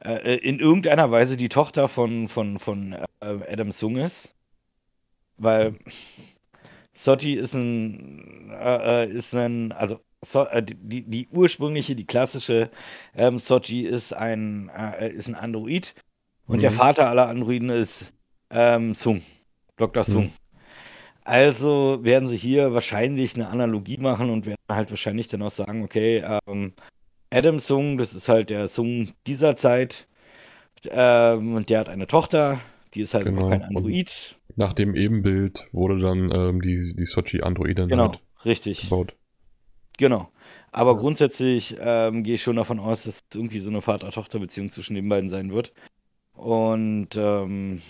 äh, in irgendeiner Weise die Tochter von, von, von äh, Adam Sung ist. Weil Sochi ist ein, äh, äh, ist ein, also so, äh, die, die ursprüngliche, die klassische ähm, Sochi ist ein, äh, ist ein Android und der Mhm. Vater aller Androiden ist ähm, Sung, Dr. Sung. Mhm. Also werden sie hier wahrscheinlich eine Analogie machen und werden halt wahrscheinlich dann auch sagen, okay, ähm, Adam Sung, das ist halt der Sung dieser Zeit ähm, und der hat eine Tochter, die ist halt Genau, noch kein und- Android. Nach dem Ebenbild wurde dann ähm, die, die Sochi-Androidin Genau, halt richtig. gebaut. Genau. Aber Ja. grundsätzlich ähm, gehe ich schon davon aus, dass es irgendwie so eine Vater-Tochter-Beziehung zwischen den beiden sein wird. Und ähm,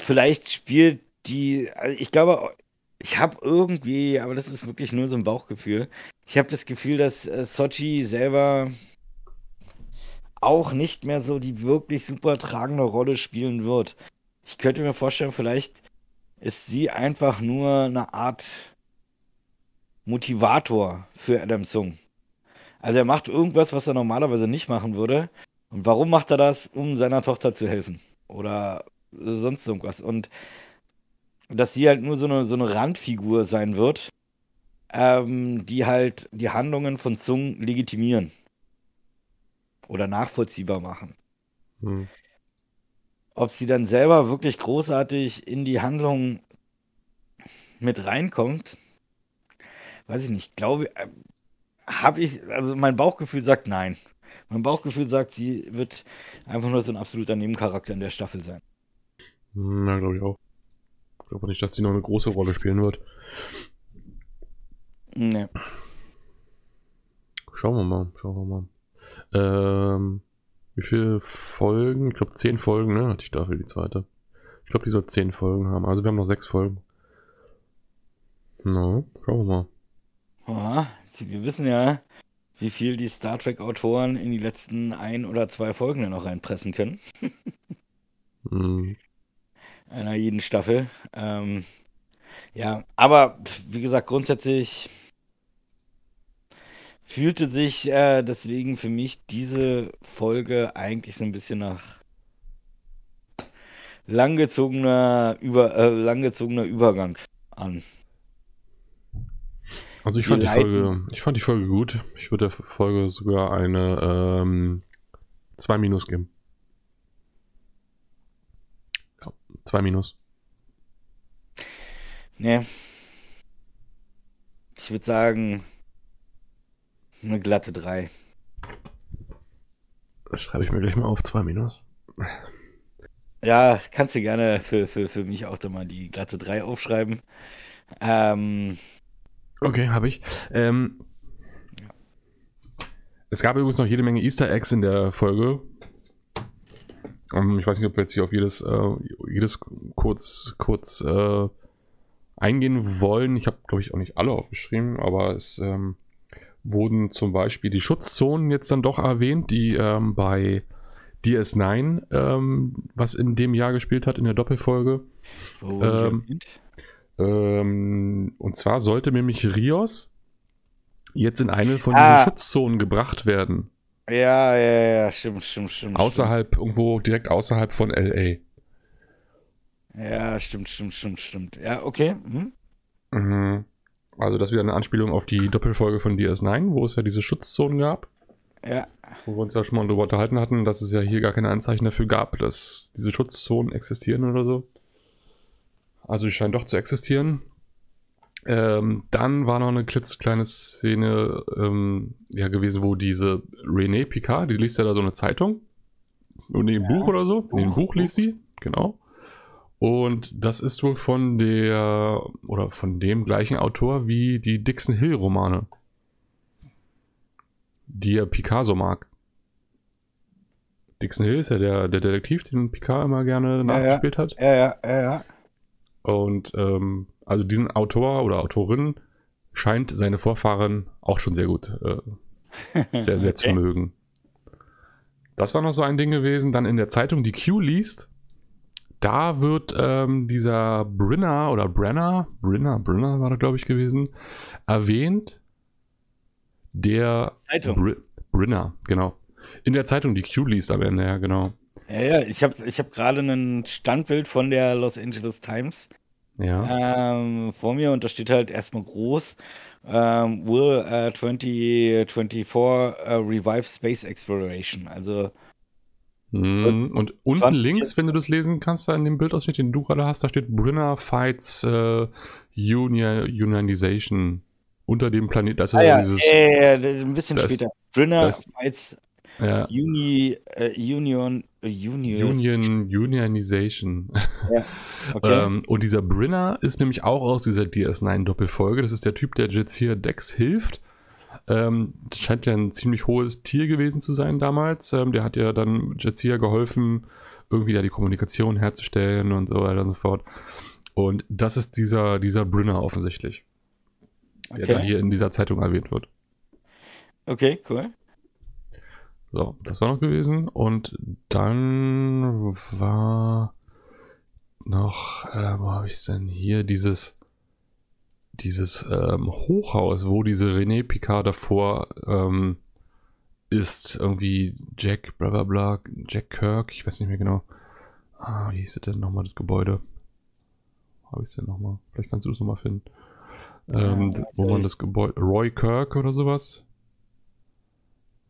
vielleicht spielt die, also ich glaube, ich habe irgendwie, aber das ist wirklich nur so ein Bauchgefühl. Ich habe das Gefühl, dass äh, Sochi selber auch nicht mehr so die wirklich super tragende Rolle spielen wird. Ich könnte mir vorstellen, vielleicht ist sie einfach nur eine Art Motivator für Adam Sung. Also er macht irgendwas, was er normalerweise nicht machen würde. Und warum macht er das? Um seiner Tochter zu helfen. Oder sonst irgendwas. Und dass sie halt nur so eine, so eine Randfigur sein wird, ähm, die halt die Handlungen von Sung legitimieren. Oder nachvollziehbar machen. Hm. Ob sie dann selber wirklich großartig in die Handlung mit reinkommt, weiß ich nicht. Glaube, habe ich, also mein Bauchgefühl sagt nein. Mein Bauchgefühl sagt, sie wird einfach nur so ein absoluter Nebencharakter in der Staffel sein. Hm, Ja, glaube ich auch. Ich glaube nicht, dass die noch eine große Rolle spielen wird. Nee. Schauen wir mal, schauen wir mal. Ähm, wie viele Folgen? Ich glaube zehn Folgen, ne? Hat die Staffel, die zweite. Ich glaube, die soll zehn Folgen haben. Also wir haben noch sechs Folgen. Na, schauen wir mal. Sie- wir wissen ja, wie viel die Star Trek-Autoren in die letzten ein oder zwei Folgen dann noch reinpressen können. Hm, Einer jeden Staffel. Ähm, ja, aber wie gesagt, grundsätzlich fühlte sich äh, deswegen für mich diese Folge eigentlich so ein bisschen nach langgezogener, über, äh, langgezogener Übergang an. Also ich fand die Folge, ich fand die Folge gut. Ich würde der Folge sogar eine ähm, 2 Minus geben. 2 Minus. Nee. Ich würde sagen, eine glatte 3. Das schreibe ich mir gleich mal auf 2 Minus. Ja, kannst du gerne für, für, für mich auch da mal die glatte 3 aufschreiben. Ähm, okay, habe ich. Ähm, ja. Es gab übrigens noch jede Menge Easter Eggs in der Folge. Ähm, ich weiß nicht, ob wir jetzt hier auf jedes, äh, jedes kurz, kurz äh, eingehen wollen. Ich habe, glaube ich, auch nicht alle aufgeschrieben, aber es ähm, wurden zum Beispiel die Schutzzonen jetzt dann doch erwähnt, die ähm, bei DS9, ähm, was in dem Jahr gespielt hat, in der Doppelfolge. Oh, ähm, ähm, und zwar sollte nämlich Rios jetzt in eine von ah. diesen Schutzzonen gebracht werden. Ja, ja, ja, stimmt, stimmt, stimmt. Außerhalb, stimmt. irgendwo direkt außerhalb von LA. Ja, stimmt, stimmt, stimmt, stimmt. Ja, okay. Hm? Mhm. Also das ist wieder eine Anspielung auf die Doppelfolge von DS9, wo es ja diese Schutzzonen gab. Ja. Wo wir uns ja schon mal darüber unterhalten hatten, dass es ja hier gar keine Anzeichen dafür gab, dass diese Schutzzonen existieren oder so. Also die scheinen doch zu existieren. Ähm, dann war noch eine klitzekleine Szene ähm, ja, gewesen, wo diese René Picard, die liest ja da so eine Zeitung. Und in ja. Buch oder so. In dem Buch liest sie, genau. Und das ist wohl von der oder von dem gleichen Autor wie die Dixon Hill Romane die er Picasso mag. Dixon Hill ist ja der, der Detektiv, den Picard immer gerne nachgespielt ja. hat. Ja, ja, ja, ja. Und ähm, also diesen Autor oder Autorin scheint seine Vorfahren auch schon sehr gut, äh, sehr, sehr okay. zu mögen. Das war noch so ein Ding gewesen. Dann in der Zeitung, die Q liest, da wird ähm, dieser Brinner oder Brenner, Brinner, Brinner war da glaube ich gewesen, erwähnt der Br Brinner, genau. In der Zeitung, die Q liest am Ende, ja, genau. Ja, ja, ich habe ich hab gerade ein Standbild von der Los Angeles Times ja. ähm, vor mir und da steht halt erstmal groß ähm, Will uh, 2024 uh, revive space exploration. Also mm, und unten links, wenn du das lesen kannst, da in dem Bildausschnitt, den du gerade hast, da steht Brinner fights uh, Unionization unter dem Planet. Das ist ah, ja, dieses. Äh, ein bisschen später. Brinner als ja. Uni, äh, Union, Union. Union, Unionization. Ja, okay. ähm, und dieser Brinner ist nämlich auch aus dieser DS9-Doppelfolge. Das ist der Typ, der jetzt hier Dex hilft. Ähm, scheint ja ein ziemlich hohes Tier gewesen zu sein damals. Ähm, der hat ja dann Jetsia geholfen, irgendwie da die Kommunikation herzustellen und so weiter und so fort. Und das ist dieser, dieser Brinner offensichtlich der okay. da hier in dieser Zeitung erwähnt wird. Okay, cool. So, das war noch gewesen. Und dann war noch, äh, wo habe ich es denn hier? Dieses, dieses ähm, Hochhaus, wo diese René Picard davor ähm, ist. Irgendwie Jack, bla bla bla, Jack Kirk, ich weiß nicht mehr genau. Ah, wie hieß es denn nochmal, das Gebäude? Wo habe ich es denn nochmal? Vielleicht kannst du es nochmal finden. Ähm, ja, wo man das Gebäude. Roy Kirk oder sowas?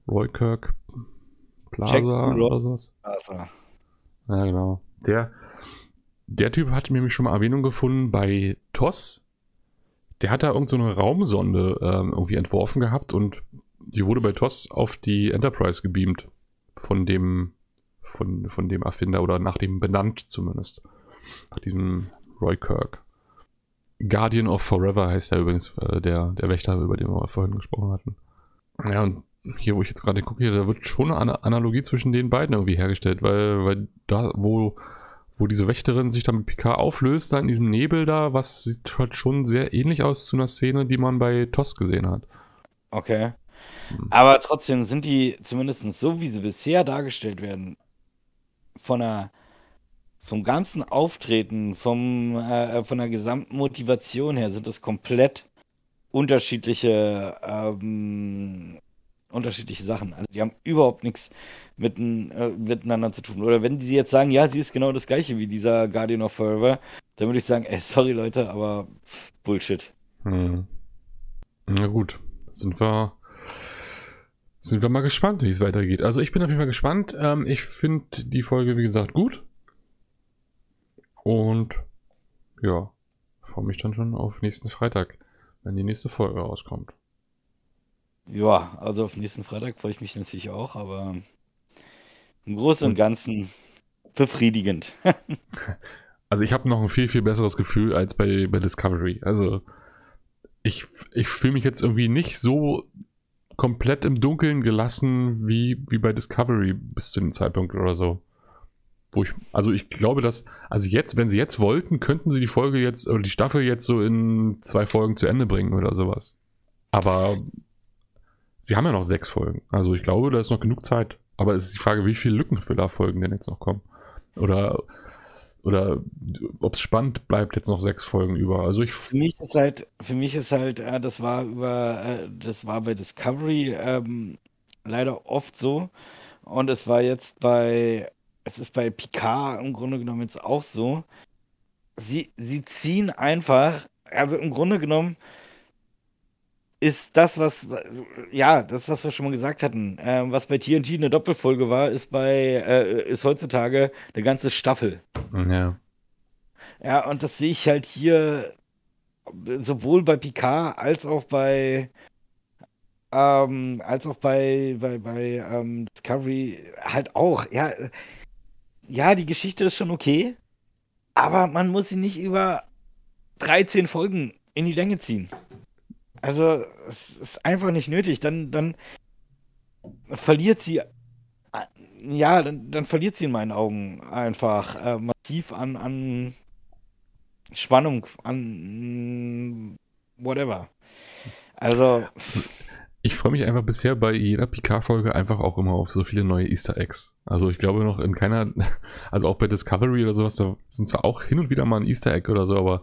Roy Kirk Plaza oder sowas? Plaza. Ja, genau. Der, der Typ hat nämlich schon mal Erwähnung gefunden bei TOS. Der hat da irgendeine so Raumsonde ähm, irgendwie entworfen gehabt und die wurde bei TOS auf die Enterprise gebeamt. Von dem, von, von dem Erfinder oder nach dem benannt zumindest. Nach diesem Roy Kirk. Guardian of Forever heißt ja übrigens äh, der, der Wächter, über den wir vorhin gesprochen hatten. Ja, und hier, wo ich jetzt gerade gucke, hier, da wird schon eine Analogie zwischen den beiden irgendwie hergestellt, weil, weil da, wo, wo diese Wächterin sich dann mit Picard auflöst, da in diesem Nebel da, was sieht halt schon sehr ähnlich aus zu einer Szene, die man bei TOS gesehen hat. Okay. Hm. Aber trotzdem sind die zumindest so, wie sie bisher dargestellt werden, von einer vom ganzen Auftreten, vom, äh, von der gesamten Motivation her sind das komplett unterschiedliche, ähm, unterschiedliche Sachen. Also die haben überhaupt nichts mit, äh, miteinander zu tun. Oder wenn die jetzt sagen, ja, sie ist genau das gleiche wie dieser Guardian of Forever, dann würde ich sagen, ey, sorry Leute, aber Bullshit. Hm. Na gut, sind wir, sind wir mal gespannt, wie es weitergeht. Also ich bin auf jeden Fall gespannt. Ähm, ich finde die Folge, wie gesagt, gut. Und ja, freue mich dann schon auf nächsten Freitag, wenn die nächste Folge rauskommt. Ja, also auf nächsten Freitag freue ich mich natürlich auch, aber im Großen und Ganzen befriedigend. also ich habe noch ein viel, viel besseres Gefühl als bei, bei Discovery. Also ich, ich fühle mich jetzt irgendwie nicht so komplett im Dunkeln gelassen wie, wie bei Discovery bis zu dem Zeitpunkt oder so. Wo ich, also ich glaube, dass, also jetzt, wenn sie jetzt wollten, könnten sie die Folge jetzt, oder die Staffel jetzt so in zwei Folgen zu Ende bringen oder sowas. Aber sie haben ja noch sechs Folgen. Also ich glaube, da ist noch genug Zeit. Aber es ist die Frage, wie viele Lückenfüller-Folgen denn jetzt noch kommen. Oder, oder ob es spannend bleibt, jetzt noch sechs Folgen über. Also ich. Für mich ist halt, für mich ist halt, äh, das war über, äh, das war bei Discovery ähm, leider oft so. Und es war jetzt bei es ist bei Picard im Grunde genommen jetzt auch so. Sie, sie ziehen einfach, also im Grunde genommen ist das, was, ja, das, was wir schon mal gesagt hatten, äh, was bei TNT eine Doppelfolge war, ist bei, äh, ist heutzutage eine ganze Staffel. Ja. Ja, und das sehe ich halt hier sowohl bei Picard als auch bei, ähm, als auch bei, bei, bei ähm, Discovery halt auch. Ja, ja, die Geschichte ist schon okay, aber man muss sie nicht über 13 Folgen in die Länge ziehen. Also, es ist einfach nicht nötig. Dann, dann verliert sie, ja, dann, dann verliert sie in meinen Augen einfach äh, massiv an, an Spannung, an whatever. Also. Ich freue mich einfach bisher bei jeder Picard-Folge einfach auch immer auf so viele neue Easter Eggs. Also ich glaube noch in keiner, also auch bei Discovery oder sowas, da sind zwar auch hin und wieder mal ein Easter Egg oder so, aber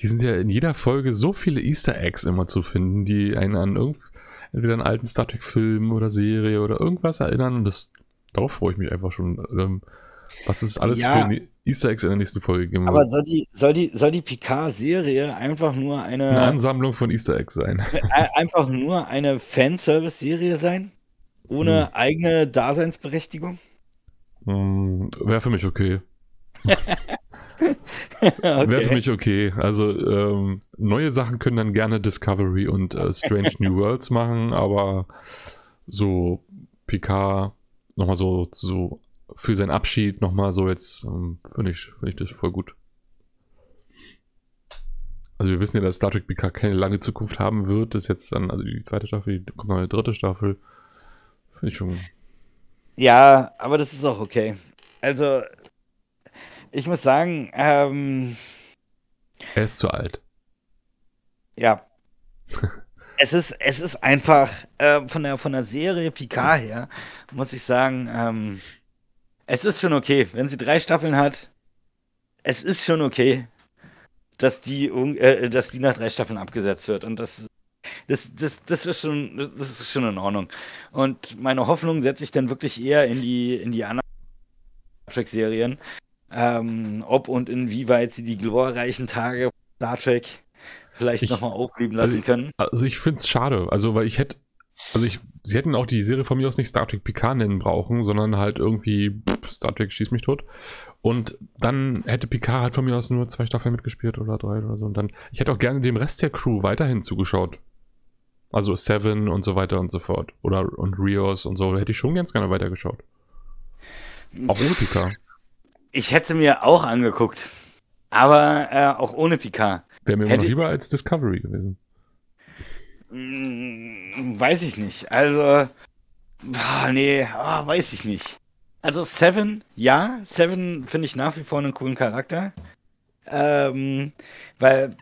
hier sind ja in jeder Folge so viele Easter Eggs immer zu finden, die einen an irgend, entweder einen alten Star Trek-Film oder Serie oder irgendwas erinnern. Und das, darauf freue ich mich einfach schon. Ähm, was ist alles ja, für Easter Eggs in der nächsten Folge geben Aber soll die, soll die, soll die Picard-Serie einfach nur eine. Eine Ansammlung von Easter Eggs sein. Einfach nur eine Fanservice-Serie sein? Ohne hm. eigene Daseinsberechtigung? Hm, Wäre für mich okay. okay. Wäre für mich okay. Also ähm, neue Sachen können dann gerne Discovery und äh, Strange New Worlds machen, aber so Picard nochmal so, so für seinen Abschied nochmal so jetzt, ähm, finde ich, find ich das voll gut. Also wir wissen ja, dass Star Trek PK keine lange Zukunft haben wird. Das ist jetzt dann, also die zweite Staffel, kommt noch eine dritte Staffel. Finde ich schon. Ja, aber das ist auch okay. Also, ich muss sagen, ähm, Er ist zu alt. Ja. es ist, es ist einfach äh, von der von der Serie Picard her, muss ich sagen, ähm, es ist schon okay, wenn sie drei Staffeln hat. Es ist schon okay, dass die, äh, dass die nach drei Staffeln abgesetzt wird. Und das, das, das, das, ist schon, das ist schon in Ordnung. Und meine Hoffnung setze ich dann wirklich eher in die, in die anderen Star Trek-Serien. Ähm, ob und inwieweit sie die glorreichen Tage Star Trek vielleicht nochmal aufleben lassen also können. Also ich finde es schade, also weil ich hätte, also ich sie hätten auch die Serie von mir aus nicht Star Trek Picard nennen brauchen, sondern halt irgendwie pff, Star Trek schießt mich tot. Und dann hätte Picard halt von mir aus nur zwei Staffeln mitgespielt oder drei oder so. Und dann, ich hätte auch gerne dem Rest der Crew weiterhin zugeschaut. Also Seven und so weiter und so fort. Oder und Rios und so. Hätte ich schon ganz gerne weitergeschaut. Auch ohne Picard. Ich hätte mir auch angeguckt. Aber äh, auch ohne Picard. Wäre mir immer noch lieber als Discovery gewesen. Hm, weiß ich nicht. Also, boah, nee, oh, weiß ich nicht. Also Seven, ja, Seven finde ich nach wie vor einen coolen Charakter. Ähm, weil,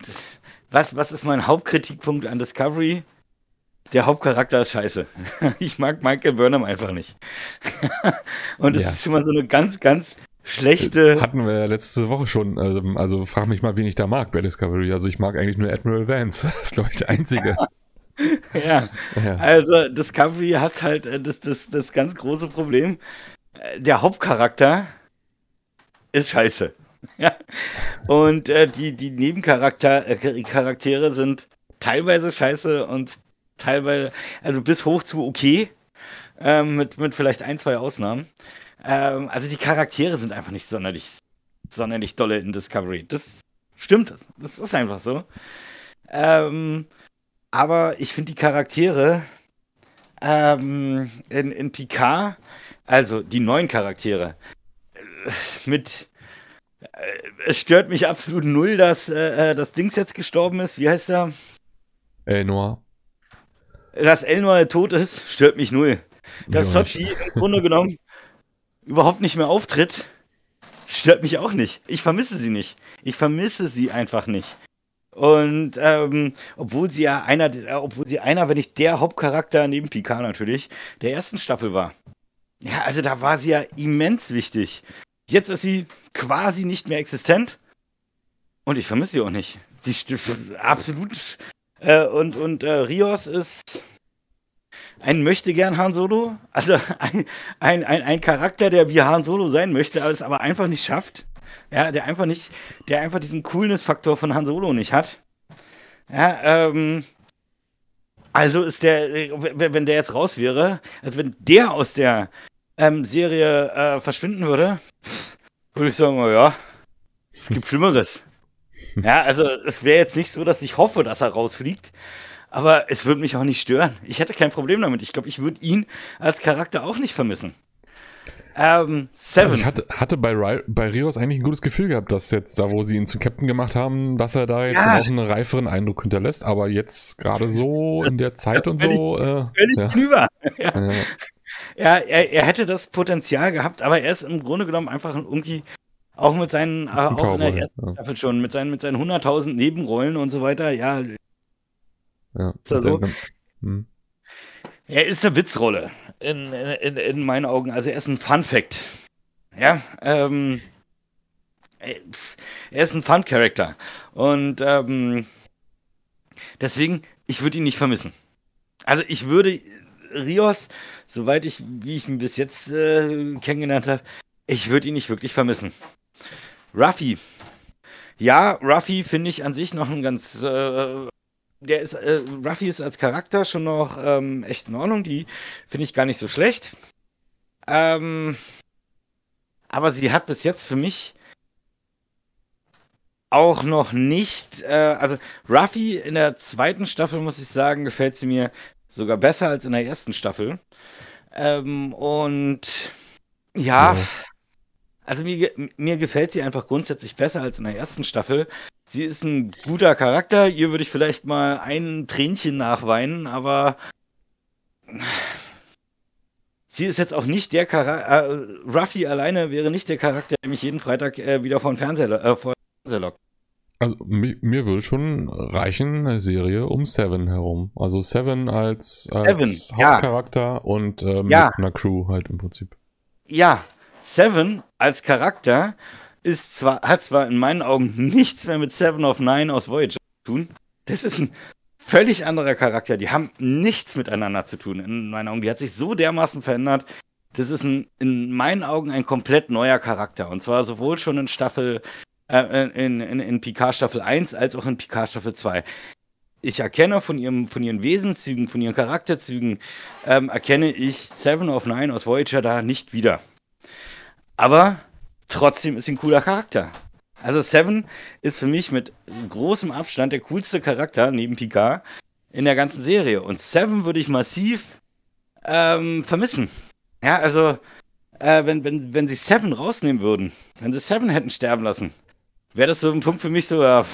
was, was ist mein Hauptkritikpunkt an Discovery? Der Hauptcharakter ist scheiße. Ich mag Michael Burnham einfach nicht. Und das ja. ist schon mal so eine ganz, ganz schlechte. Hatten wir ja letzte Woche schon. Also, also frag mich mal, wen ich da mag bei Discovery. Also ich mag eigentlich nur Admiral Vance. Das ist, glaube ich, der einzige. ja. ja. Also Discovery hat halt äh, das, das, das ganz große Problem. Äh, der Hauptcharakter ist scheiße. Ja. Und äh, die, die Nebencharaktere äh, sind teilweise scheiße und teilweise, also bis hoch zu okay, ähm, mit, mit vielleicht ein, zwei Ausnahmen. Ähm, also die Charaktere sind einfach nicht sonderlich, sonderlich dolle in Discovery. Das stimmt, das ist einfach so. Ähm, aber ich finde die Charaktere ähm, in, in Picard, also die neuen Charaktere, äh, mit äh, es stört mich absolut null, dass äh, äh, das Dings jetzt gestorben ist. Wie heißt er? Elnoir. Dass Elnoir tot ist, stört mich null. Dass Sochi im Grunde genommen überhaupt nicht mehr auftritt, stört mich auch nicht. Ich vermisse sie nicht. Ich vermisse sie einfach nicht. Und ähm, obwohl sie ja einer, obwohl sie einer, wenn nicht der Hauptcharakter neben Picard natürlich, der ersten Staffel war. Ja, also da war sie ja immens wichtig. Jetzt ist sie quasi nicht mehr existent. Und ich vermisse sie auch nicht. Sie absolut. Äh, und und äh, Rios ist ein möchte gern Han Solo. Also ein, ein, ein, ein Charakter, der wie Han Solo sein möchte, aber es aber einfach nicht schafft. Ja, der einfach nicht, der einfach diesen Coolness-Faktor von Han Solo nicht hat. Ja, ähm, also ist der, wenn der jetzt raus wäre, also wenn der aus der ähm, Serie äh, verschwinden würde, würde ich sagen, ja, es gibt Schlimmeres. Ja, also es wäre jetzt nicht so, dass ich hoffe, dass er rausfliegt, aber es würde mich auch nicht stören. Ich hätte kein Problem damit. Ich glaube, ich würde ihn als Charakter auch nicht vermissen. Ähm, Seven. Also ich hatte, hatte bei, bei Rios eigentlich ein gutes Gefühl gehabt, dass jetzt, da wo sie ihn zu Captain gemacht haben, dass er da jetzt ja. auch einen reiferen Eindruck hinterlässt, aber jetzt gerade so in der Zeit und so. Äh, völlig ja. drüber. Ja. ja. Er, er hätte das Potenzial gehabt, aber er ist im Grunde genommen einfach irgendwie auch mit seinen, äh, auch in der ersten Staffel schon, mit seinen, mit seinen 100.000 Nebenrollen und so weiter, ja. Ja. Ist er, so? hm. er ist eine Witzrolle in, in, in meinen Augen. Also er ist ein Fun Fact. Ja, ähm, er ist ein Fun Character und ähm, deswegen, ich würde ihn nicht vermissen. Also ich würde Rios soweit ich, wie ich ihn bis jetzt äh, kennengelernt habe, ich würde ihn nicht wirklich vermissen. Ruffy. Ja, Ruffy finde ich an sich noch ein ganz. Äh, der ist, äh, Ruffy ist als Charakter schon noch ähm, echt in Ordnung. Die finde ich gar nicht so schlecht. Ähm, aber sie hat bis jetzt für mich auch noch nicht, äh, also Ruffy in der zweiten Staffel, muss ich sagen, gefällt sie mir sogar besser als in der ersten Staffel. Ähm, und ja, ja, also mir, mir gefällt sie einfach grundsätzlich besser als in der ersten Staffel. Sie ist ein guter Charakter. Ihr würde ich vielleicht mal ein Tränchen nachweinen, aber sie ist jetzt auch nicht der Charakter. Äh, Ruffy alleine wäre nicht der Charakter, der mich jeden Freitag äh, wieder vor den Fernseher, äh, vor den Fernseher lockt. Also mir, mir würde schon reichen eine Serie um Seven herum. Also Seven als, als Seven, Hauptcharakter ja. und äh, mit ja. einer Crew halt im Prinzip. Ja, Seven als Charakter ist zwar, hat zwar in meinen Augen nichts mehr mit Seven of Nine aus Voyager zu tun. Das ist ein völlig anderer Charakter. Die haben nichts miteinander zu tun in meinen Augen. Die hat sich so dermaßen verändert. Das ist ein, in meinen Augen ein komplett neuer Charakter. Und zwar sowohl schon in Staffel äh, in, in, in Picard Staffel 1 als auch in Picard Staffel 2. Ich erkenne von, ihrem, von ihren Wesenszügen, von ihren Charakterzügen, ähm, erkenne ich Seven of Nine aus Voyager da nicht wieder. Aber trotzdem ist sie ein cooler Charakter. Also Seven ist für mich mit großem Abstand der coolste Charakter neben Picard in der ganzen Serie. Und Seven würde ich massiv ähm, vermissen. Ja, also äh, wenn, wenn, wenn sie Seven rausnehmen würden, wenn sie Seven hätten sterben lassen, wäre das so ein Punkt für mich so, ja,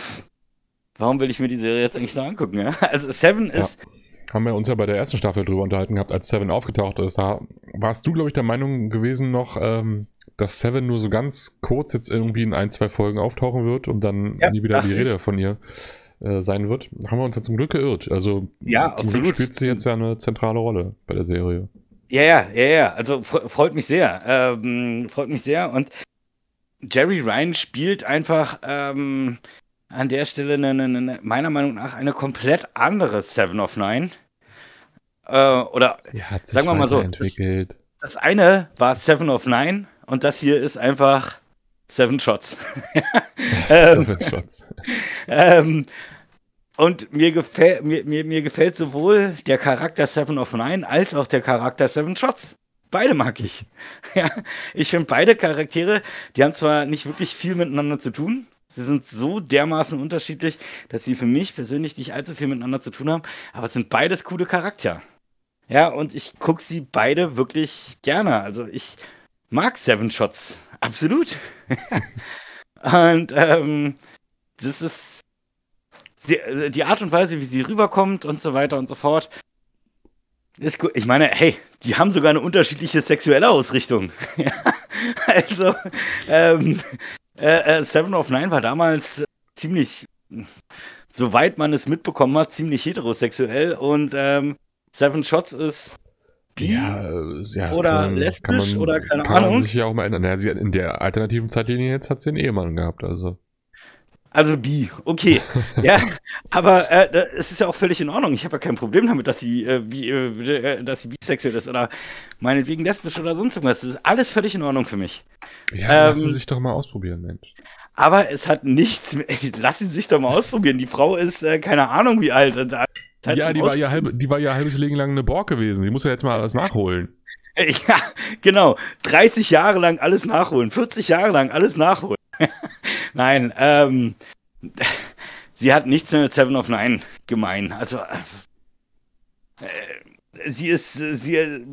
warum will ich mir die Serie jetzt eigentlich noch angucken? Ja? Also Seven ist. Ja. Haben wir uns ja bei der ersten Staffel drüber unterhalten gehabt, als Seven aufgetaucht ist. Da warst du, glaube ich, der Meinung gewesen noch, ähm, dass Seven nur so ganz kurz jetzt irgendwie in ein, zwei Folgen auftauchen wird und dann ja, nie wieder die Rede ich. von ihr äh, sein wird. Haben wir uns ja zum Glück geirrt. Also ja, zum absolut. Glück spielt sie jetzt ja eine zentrale Rolle bei der Serie. Ja, ja, ja, ja. Also freut mich sehr. Ähm, freut mich sehr. Und Jerry Ryan spielt einfach ähm, an der Stelle eine, eine, meiner Meinung nach eine komplett andere Seven of Nine. Äh, oder sagen wir mal so. Das, das, eine war Seven of Nine und das hier ist einfach Seven Shots. ähm, Seven Shots. ähm, und mir, gefäll, mir, mir, mir gefällt sowohl der Charakter Seven of Nine als auch der Charakter Seven Shots. Beide mag ich. ja, ich finde beide Charaktere, die haben zwar nicht wirklich viel miteinander zu tun, Sie sind so dermaßen unterschiedlich, dass sie für mich persönlich nicht allzu viel miteinander zu tun haben, aber es sind beides coole Charakter. Ja, und ich gucke sie beide wirklich gerne. Also ich mag Seven Shots. Absolut. und ähm, das ist die, die Art und Weise, wie sie rüberkommt und so weiter und so fort. Ist gut. Ich meine, hey, die haben sogar eine unterschiedliche sexuelle Ausrichtung. also, ähm, äh, äh, Seven of Nine war damals äh, ziemlich, soweit man es mitbekommen hat, ziemlich heterosexuell und ähm, Seven Shots ist bi ja, äh, ja, oder man, lesbisch man, oder keine kann Ahnung. Kann sich ja auch mal ändern. Ja, sie in der alternativen Zeitlinie jetzt hat sie einen Ehemann gehabt, also. Also bi, okay. ja, aber äh, es ist ja auch völlig in Ordnung. Ich habe ja kein Problem damit, dass sie, äh, bi, äh, dass sie bisexuell ist oder meinetwegen lesbisch oder sonst irgendwas. Das ist alles völlig in Ordnung für mich. Ja, ähm, lassen Sie sich doch mal ausprobieren, Mensch. Aber es hat nichts. Lassen Sie sich doch mal ausprobieren. Die Frau ist äh, keine Ahnung wie alt. Ja, die war ja, halb, die war ja halbes Leben lang eine Borg gewesen. Die muss ja jetzt mal alles nachholen. Ja, genau. 30 Jahre lang alles nachholen. 40 Jahre lang alles nachholen. Nein, ähm, sie hat nichts mit Seven of Nine gemein. Also, äh, sie ist, sie,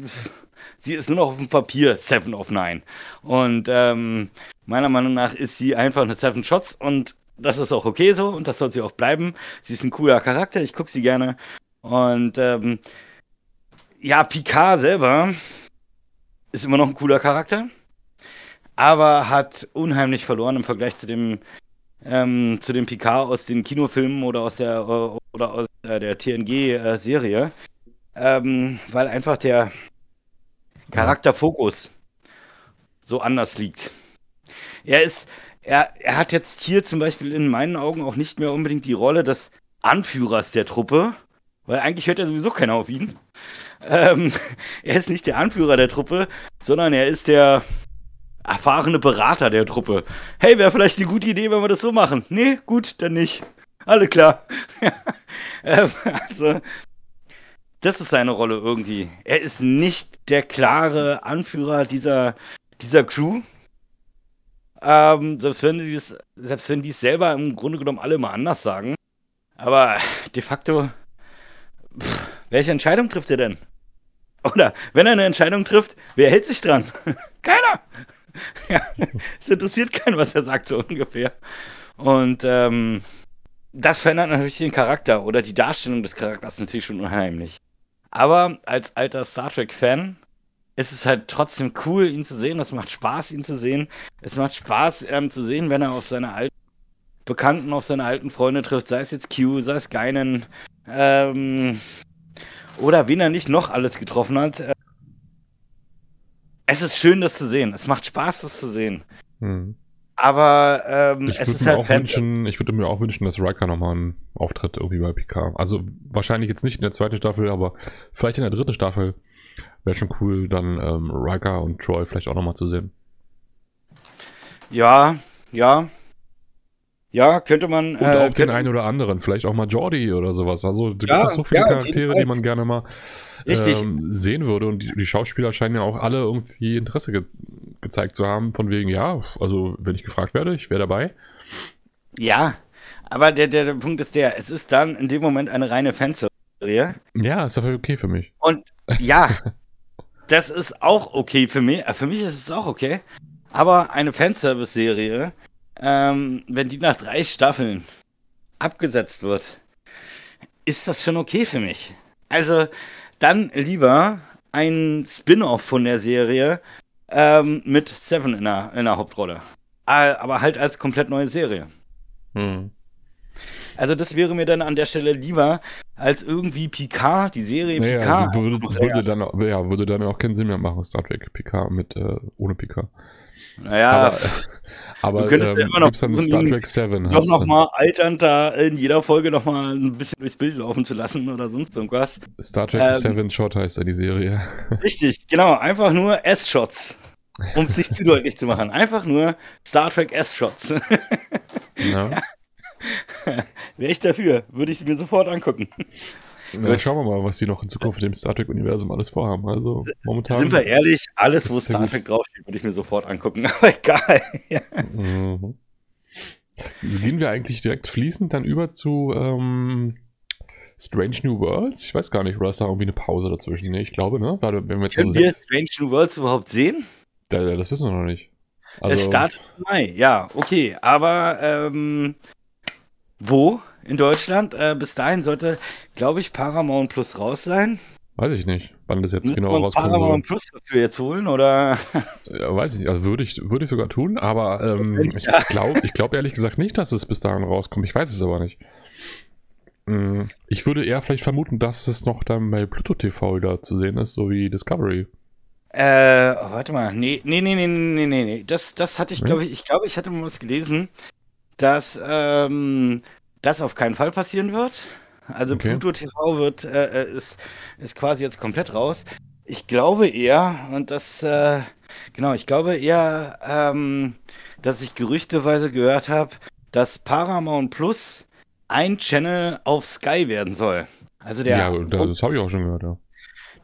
sie ist nur noch auf dem Papier Seven of Nine. Und ähm, meiner Meinung nach ist sie einfach eine Seven Shots und das ist auch okay so und das soll sie auch bleiben. Sie ist ein cooler Charakter, ich gucke sie gerne. Und ähm, ja, Picard selber ist immer noch ein cooler Charakter aber hat unheimlich verloren im Vergleich zu dem ähm, zu dem Picard aus den Kinofilmen oder aus der oder aus der TNG-Serie, äh, ähm, weil einfach der Charakterfokus so anders liegt. Er ist, er, er hat jetzt hier zum Beispiel in meinen Augen auch nicht mehr unbedingt die Rolle des Anführers der Truppe, weil eigentlich hört ja sowieso keiner auf ihn. Ähm, er ist nicht der Anführer der Truppe, sondern er ist der, erfahrene Berater der Truppe. Hey, wäre vielleicht eine gute Idee, wenn wir das so machen. Nee, gut, dann nicht. Alle klar. ähm, also, das ist seine Rolle irgendwie. Er ist nicht der klare Anführer dieser, dieser Crew. Ähm, selbst wenn die es, selbst wenn die es selber im Grunde genommen alle mal anders sagen. Aber de facto, pff, welche Entscheidung trifft er denn? Oder wenn er eine Entscheidung trifft, wer hält sich dran? Keiner ja, es interessiert keinen, was er sagt, so ungefähr. Und ähm, das verändert natürlich den Charakter oder die Darstellung des Charakters natürlich schon unheimlich. Aber als alter Star Trek-Fan ist es halt trotzdem cool, ihn zu sehen. Es macht Spaß, ihn zu sehen. Es macht Spaß, ähm, zu sehen, wenn er auf seine alten Bekannten, auf seine alten Freunde trifft, sei es jetzt Q, sei es Geinen, ähm, oder wen er nicht noch alles getroffen hat. Äh, es ist schön, das zu sehen. Es macht Spaß, das zu sehen. Hm. Aber ähm, es ist halt wünschen, Ich würde mir auch wünschen, dass Riker nochmal einen Auftritt irgendwie bei PK. Also wahrscheinlich jetzt nicht in der zweiten Staffel, aber vielleicht in der dritten Staffel wäre schon cool, dann ähm, Riker und Troy vielleicht auch nochmal zu sehen. Ja, ja. Ja, könnte man. Und äh, auch den einen oder anderen, vielleicht auch mal Jordi oder sowas. Also du ja, so viele ja, Charaktere, die man gerne mal ähm, sehen würde. Und die, die, Schauspieler scheinen ja auch alle irgendwie Interesse ge gezeigt zu haben, von wegen, ja, also wenn ich gefragt werde, ich wäre dabei. Ja, aber der, der, der Punkt ist der, es ist dann in dem Moment eine reine Fanserie. Ja, ist aber okay für mich. Und ja, das ist auch okay für mich. Für mich ist es auch okay. Aber eine Fanservice-Serie, ähm, wenn die nach drei Staffeln abgesetzt wird, ist das schon okay für mich. Also, dann lieber ein Spin-off von der Serie ähm, mit Seven in der, in der Hauptrolle. Aber halt als komplett neue Serie. Hm. Also das wäre mir dann an der Stelle lieber als irgendwie Picard, die Serie naja, Picard. Würde, würde, dann, ja, würde dann auch keinen Sinn mehr machen, Star Trek Picard mit äh, ohne Picard. Naja, Aber, aber Du könntest ja ähm, immer noch dann Star Trek 7? doch nochmal alternd da in jeder Folge nochmal ein bisschen durchs Bild laufen zu lassen oder sonst irgendwas. Star Trek ähm, 7 Shot heißt ja die Serie. Richtig, genau, einfach nur S-Shots. Um es nicht zu deutlich zu machen. Einfach nur Star Trek S-Shots. Ja. Wäre ich dafür, würde ich sie mir sofort angucken. Na, schauen wir mal, was die noch in Zukunft mit dem Star Trek-Universum alles vorhaben. Also momentan. Sind wir ehrlich, alles, wo Star. Trek draufsteht, würde ich mir sofort angucken. Aber egal. Ja. Mhm. Gehen wir eigentlich direkt fließend dann über zu ähm, Strange New Worlds? Ich weiß gar nicht, oder ist da irgendwie eine Pause dazwischen? Nee, ich glaube, ne? Warte, wenn wir jetzt Können so wir Strange New Worlds überhaupt sehen? da, das wissen wir noch nicht. es Also, startet im Mai, ja, okay. Aber ähm, wo in Deutschland? Äh, bis dahin sollte, glaube ich, Paramount Plus raus sein. weiß ich nicht, wann das jetzt Müssen genau soll. Paramount Plus dafür jetzt holen? Oder? Ja, weiß ich nicht, also würde ich, würde ich sogar tun, aber ähm, ich glaube ich glaub ehrlich gesagt nicht, dass es bis dahin rauskommt. Ich weiß es aber nicht. Mm, Ich würde eher vielleicht vermuten, dass es noch dann bei Pluto TV wieder zu sehen ist, so wie Discovery. Äh, warte mal. Nee, nee, nee, nee, nee, nee, nee. Das, das hatte ich, Nee? glaube ich, ich glaube, ich hatte mal was gelesen, dass ähm, das auf keinen Fall passieren wird. Also Okay. Pluto TV wird, äh, äh, ist, ist quasi jetzt komplett raus. Ich glaube eher, und das, äh, genau, ich glaube eher, ähm, dass ich gerüchteweise gehört habe, dass Paramount Plus ein Channel auf Sky werden soll. Also der, ja, da- das habe ich auch schon gehört, ja.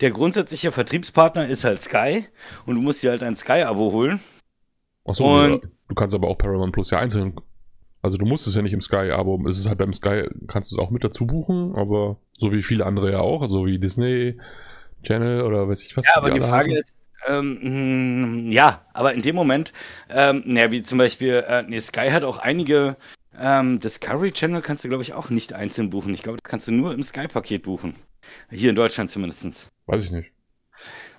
der grundsätzliche Vertriebspartner ist halt Sky und du musst dir halt ein Sky-Abo holen. Achso, Und- ja, du kannst aber auch Paramount Plus ja einzeln. Also du musst es ja nicht im Sky-Abo, es ist halt beim Sky, kannst du es auch mit dazu buchen, aber so wie viele andere ja auch, also wie Disney Channel oder weiß ich was. Ja, aber die alle Frage heißen. ist, ähm, mh, ja, aber in dem Moment, ähm, naja, wie zum Beispiel, äh, nee, Sky hat auch einige ähm, Discovery Channel kannst du, glaube ich, auch nicht einzeln buchen. Ich glaube, das kannst du nur im Sky-Paket buchen. Hier in Deutschland zumindest. Weiß ich nicht.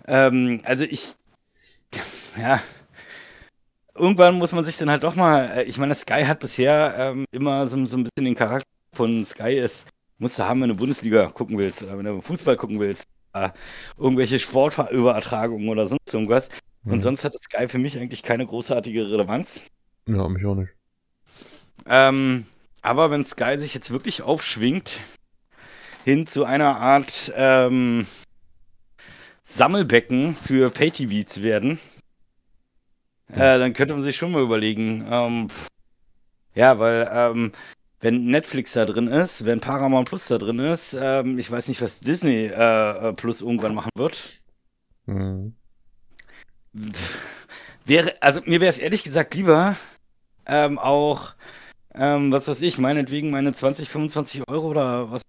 Ähm, also ich, ja, irgendwann muss man sich dann halt doch mal, äh, ich meine, Sky hat bisher ähm, immer so, so ein bisschen den Charakter von Sky ist, musst du haben, wenn du Bundesliga gucken willst oder wenn du Fußball gucken willst, äh, irgendwelche Sportübertragungen oder sonst irgendwas. Und Mhm. sonst hat Sky für mich eigentlich keine großartige Relevanz. Ja, mich auch nicht. Ähm, aber wenn Sky sich jetzt wirklich aufschwingt hin zu einer Art ähm, Sammelbecken für Pay-TV zu werden, äh, dann könnte man sich schon mal überlegen. Ähm, ja, weil ähm, wenn Netflix da drin ist, wenn Paramount Plus da drin ist, ähm, ich weiß nicht, was Disney äh, äh, Plus irgendwann machen wird. Mhm. Wäre, also mir wäre es ehrlich gesagt lieber, ähm, auch, ähm, was weiß ich, meinetwegen meine 20, 25 Euro oder was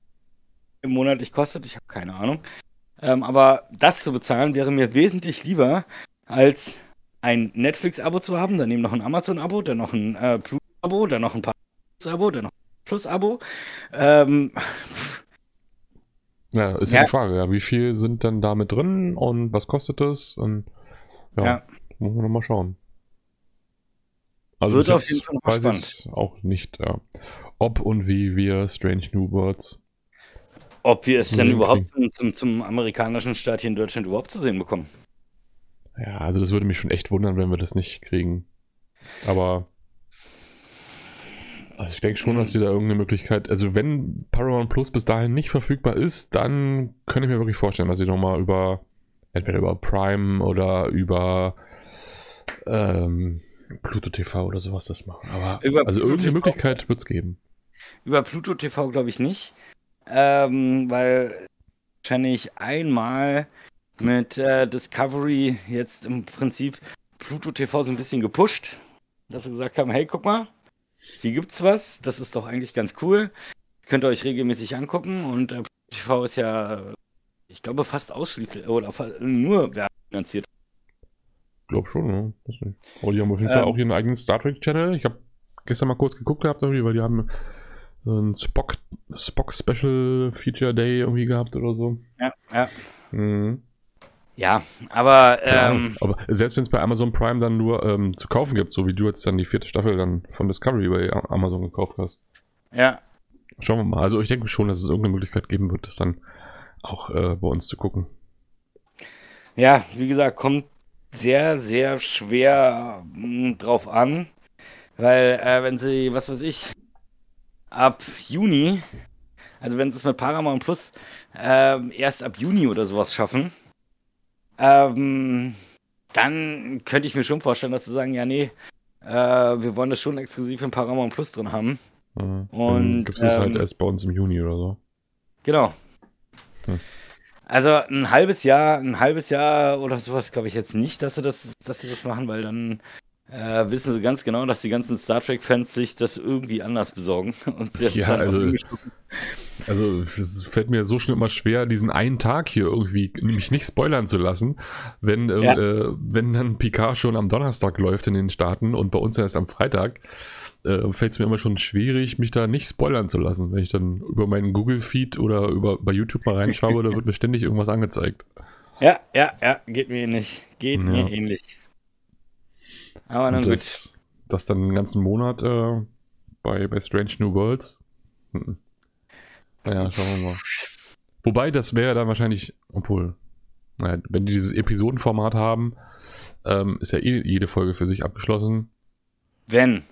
im monatlich kostet, ich habe keine Ahnung. Ähm, aber das zu bezahlen wäre mir wesentlich lieber, als ein Netflix-Abo zu haben, daneben noch ein Amazon-Abo, dann noch ein äh, Plus-Abo, dann noch ein Plus-Abo, dann noch ein Plus-Abo. Ähm, Ja, ist ja. Die Frage, ja. Wie viel sind dann da mit drin und was kostet das? Und ja, Ja. muss man nochmal schauen. Also Wird auf jeden Fall noch weiß es auch nicht, ja. Ob und wie wir Strange New Worlds. ob wir es denn überhaupt zum, zum, zum amerikanischen Staat hier in Deutschland überhaupt zu sehen bekommen. Ja, also das würde mich schon echt wundern, wenn wir das nicht kriegen. Aber also ich denke schon, dass sie da irgendeine Möglichkeit, also wenn Paramount Plus bis dahin nicht verfügbar ist, dann könnte ich mir wirklich vorstellen, dass sie nochmal über, entweder über Prime oder über ähm, Pluto TV oder sowas das machen. Aber Über also Pluto irgendeine TV? Möglichkeit wird es geben. Über Pluto TV glaube ich nicht, ähm, weil wahrscheinlich einmal mit äh, Discovery jetzt im Prinzip Pluto TV so ein bisschen gepusht, dass sie gesagt haben, hey, guck mal, hier gibt's was, das ist doch eigentlich ganz cool, das könnt ihr euch regelmäßig angucken und äh, Pluto TV ist ja, ich glaube, fast ausschließlich oder fa- nur werbefinanziert. Glaub schon, ne? Aber die haben auf jeden Fall Ähm. auch ihren eigenen Star Trek Channel. Ich habe gestern mal kurz geguckt gehabt, irgendwie, weil die haben so ein Spock, Spock Special Feature Day irgendwie gehabt oder so. Ja, ja. Mhm. Ja, aber ähm, Aber selbst wenn es bei Amazon Prime dann nur ähm, zu kaufen gibt, so wie du jetzt dann die vierte Staffel dann von Discovery bei Amazon gekauft hast. ja, Schauen wir mal. Also ich denke schon, dass es irgendeine Möglichkeit geben wird, das dann auch äh, bei uns zu gucken. Ja, wie gesagt, kommt sehr, sehr schwer mh, drauf an, weil äh, wenn sie, was weiß ich, ab Juni, also wenn sie es mit Paramount Plus äh, erst ab Juni oder sowas schaffen, ähm, dann könnte ich mir schon vorstellen, dass sie sagen, ja, nee, äh, wir wollen das schon exklusiv in Paramount Plus drin haben. Mhm. Und, gibt es halt ähm, erst bei uns im Juni oder so. Genau. Hm. Also ein halbes Jahr, ein halbes Jahr oder sowas glaube ich jetzt nicht, dass sie das, dass sie das machen, weil dann äh, wissen sie ganz genau, dass die ganzen Star Trek-Fans sich das irgendwie anders besorgen. Und Ja, also-. Also es fällt mir so schnell immer schwer, diesen einen Tag hier irgendwie mich nicht spoilern zu lassen, wenn, äh, Ja. äh, wenn dann Picard schon am Donnerstag läuft in den Staaten und bei uns erst am Freitag, äh, fällt es mir immer schon schwierig, mich da nicht spoilern zu lassen. Wenn ich dann über meinen Google-Feed oder über, bei YouTube mal reinschaue, da wird mir ständig irgendwas angezeigt. Ja, ja, ja, geht mir ähnlich. Geht Ja. mir ähnlich. Aber nun Und gut. das, das dann einen ganzen Monat äh, bei, bei Strange New Worlds. Mhm. Naja, schauen wir mal. Wobei, das wäre dann wahrscheinlich, obwohl, naja, wenn die dieses Episodenformat haben, ähm, ist ja eh jede Folge für sich abgeschlossen, Wenn.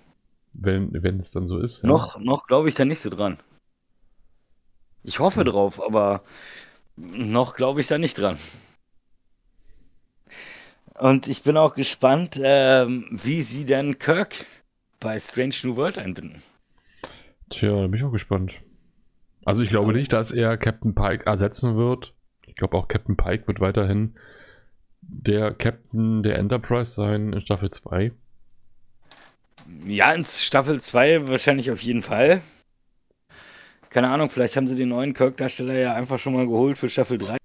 wenn, wenn es dann so ist. ja. Noch, noch glaube ich da nicht so dran. Ich hoffe Hm. drauf, aber noch glaube ich da nicht dran. Und ich bin auch gespannt, ähm, wie sie denn Kirk bei Strange New World einbinden. Tja, da bin ich auch gespannt. Also ich glaube nicht, dass er Captain Pike ersetzen wird. Ich glaube auch Captain Pike wird weiterhin der Captain der Enterprise sein in Staffel 2. Ja, in Staffel 2 wahrscheinlich auf jeden Fall. Keine Ahnung, vielleicht haben sie den neuen Kirk-Darsteller ja einfach schon mal geholt für Staffel 3.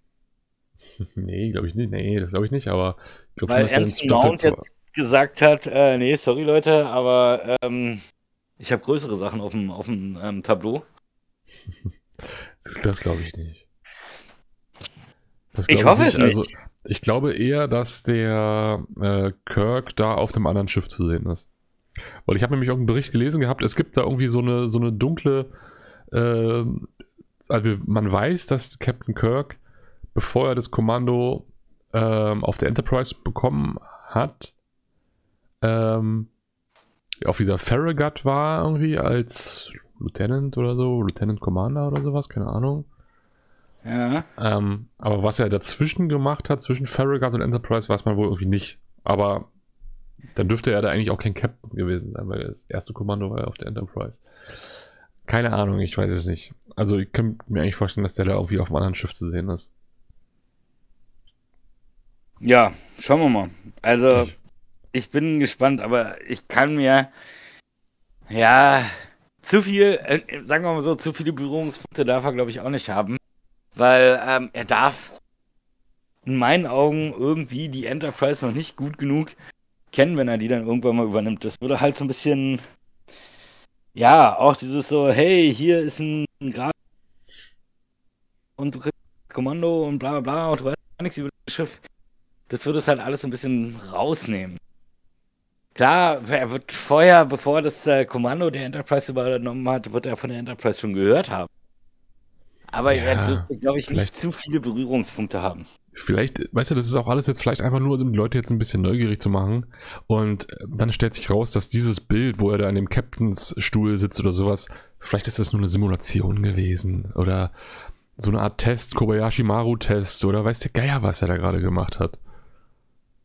Nee, glaube ich nicht. Nee, das glaube ich nicht, aber ich glaube Weil schon, dass Anson Mount 2. jetzt gesagt hat, äh, nee, sorry Leute, aber ähm, ich habe größere Sachen auf dem, auf dem ähm, Tableau. Das glaube ich nicht. Das Ich glaub hoffe es nicht. Also, ich glaube eher, dass der äh, Kirk da auf dem anderen Schiff zu sehen ist. Weil ich habe nämlich irgendeinen Bericht gelesen gehabt, es gibt da irgendwie so eine, so eine dunkle, ähm, also man weiß, dass Captain Kirk, bevor er das Kommando ähm, auf der Enterprise bekommen hat, ähm, auf dieser Farragut war irgendwie als Lieutenant oder so, Lieutenant Commander oder sowas, keine Ahnung. Ja. Ähm, aber was er dazwischen gemacht hat, zwischen Farragut und Enterprise, weiß man wohl irgendwie nicht. Aber dann dürfte er da eigentlich auch kein Captain gewesen sein, weil das erste Kommando war ja auf der Enterprise. Keine Ahnung, ich weiß es nicht. Also ich könnte mir eigentlich vorstellen, dass der da irgendwie auf einem anderen Schiff zu sehen ist. Ja, schauen wir mal. Also, ich bin gespannt, aber ich kann mir, ja, zu viel, äh, sagen wir mal so, zu viele Berührungspunkte darf er, glaube ich, auch nicht haben. Weil ähm, er darf in meinen Augen irgendwie die Enterprise noch nicht gut genug kennen, wenn er die dann irgendwann mal übernimmt. Das würde halt so ein bisschen, ja, auch dieses so, hey, hier ist ein Grad und du kriegst das Kommando und bla bla bla und du weißt gar nichts über das Schiff. Das würde es halt alles ein bisschen rausnehmen. Klar, er wird vorher, bevor das äh, Kommando der Enterprise übernommen hat, wird er von der Enterprise schon gehört haben. Aber Ja, er dürfte, glaube ich, nicht zu viele Berührungspunkte haben. Vielleicht, weißt du, das ist auch alles jetzt vielleicht einfach nur, um die Leute jetzt ein bisschen neugierig zu machen. Und äh, dann stellt sich raus, dass dieses Bild, wo er da an dem Captains Stuhl sitzt oder sowas, vielleicht ist das nur eine Simulation gewesen. Oder so eine Art Test, Kobayashi Maru-Test oder weiß der Geier, was er da gerade gemacht hat.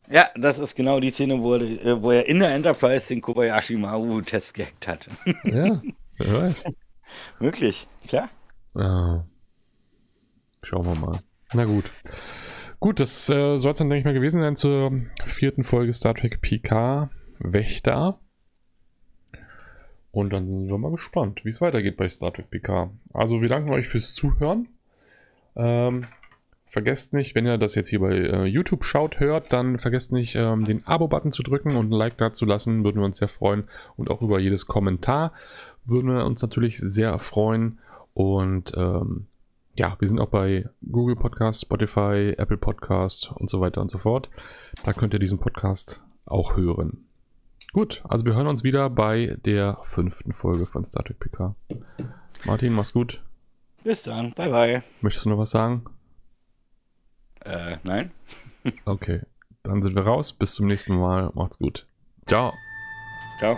Ja, das ist genau die Szene, wo er, äh, wo er in der Enterprise den Kobayashi Maru-Test gehackt hat. Ja, wer weiß. Wirklich, klar. Ah. Schauen wir mal. Na gut. Gut, das äh, soll es dann, denke ich mal, gewesen sein zur vierten Folge Star Trek PK Wächter. Und dann sind wir mal gespannt, wie es weitergeht bei Star Trek PK. Also, wir danken euch fürs Zuhören. Ähm, vergesst nicht, wenn ihr das jetzt hier bei äh, YouTube schaut, hört, dann vergesst nicht, ähm, den Abo-Button zu drücken und ein Like da zu lassen. Würden wir uns sehr freuen. Und auch über jedes Kommentar würden wir uns natürlich sehr freuen. Und ähm, ja, wir sind auch bei Google Podcast, Spotify, Apple Podcast und so weiter und so fort. Da könnt ihr diesen Podcast auch hören. Gut, also wir hören uns wieder bei der fünften Folge von Star Trek PK. Martin, mach's gut. Bis dann, bye bye. Möchtest du noch was sagen? Äh, nein? Okay, Dann sind wir raus. Bis zum nächsten Mal. Macht's gut. Ciao. Ciao.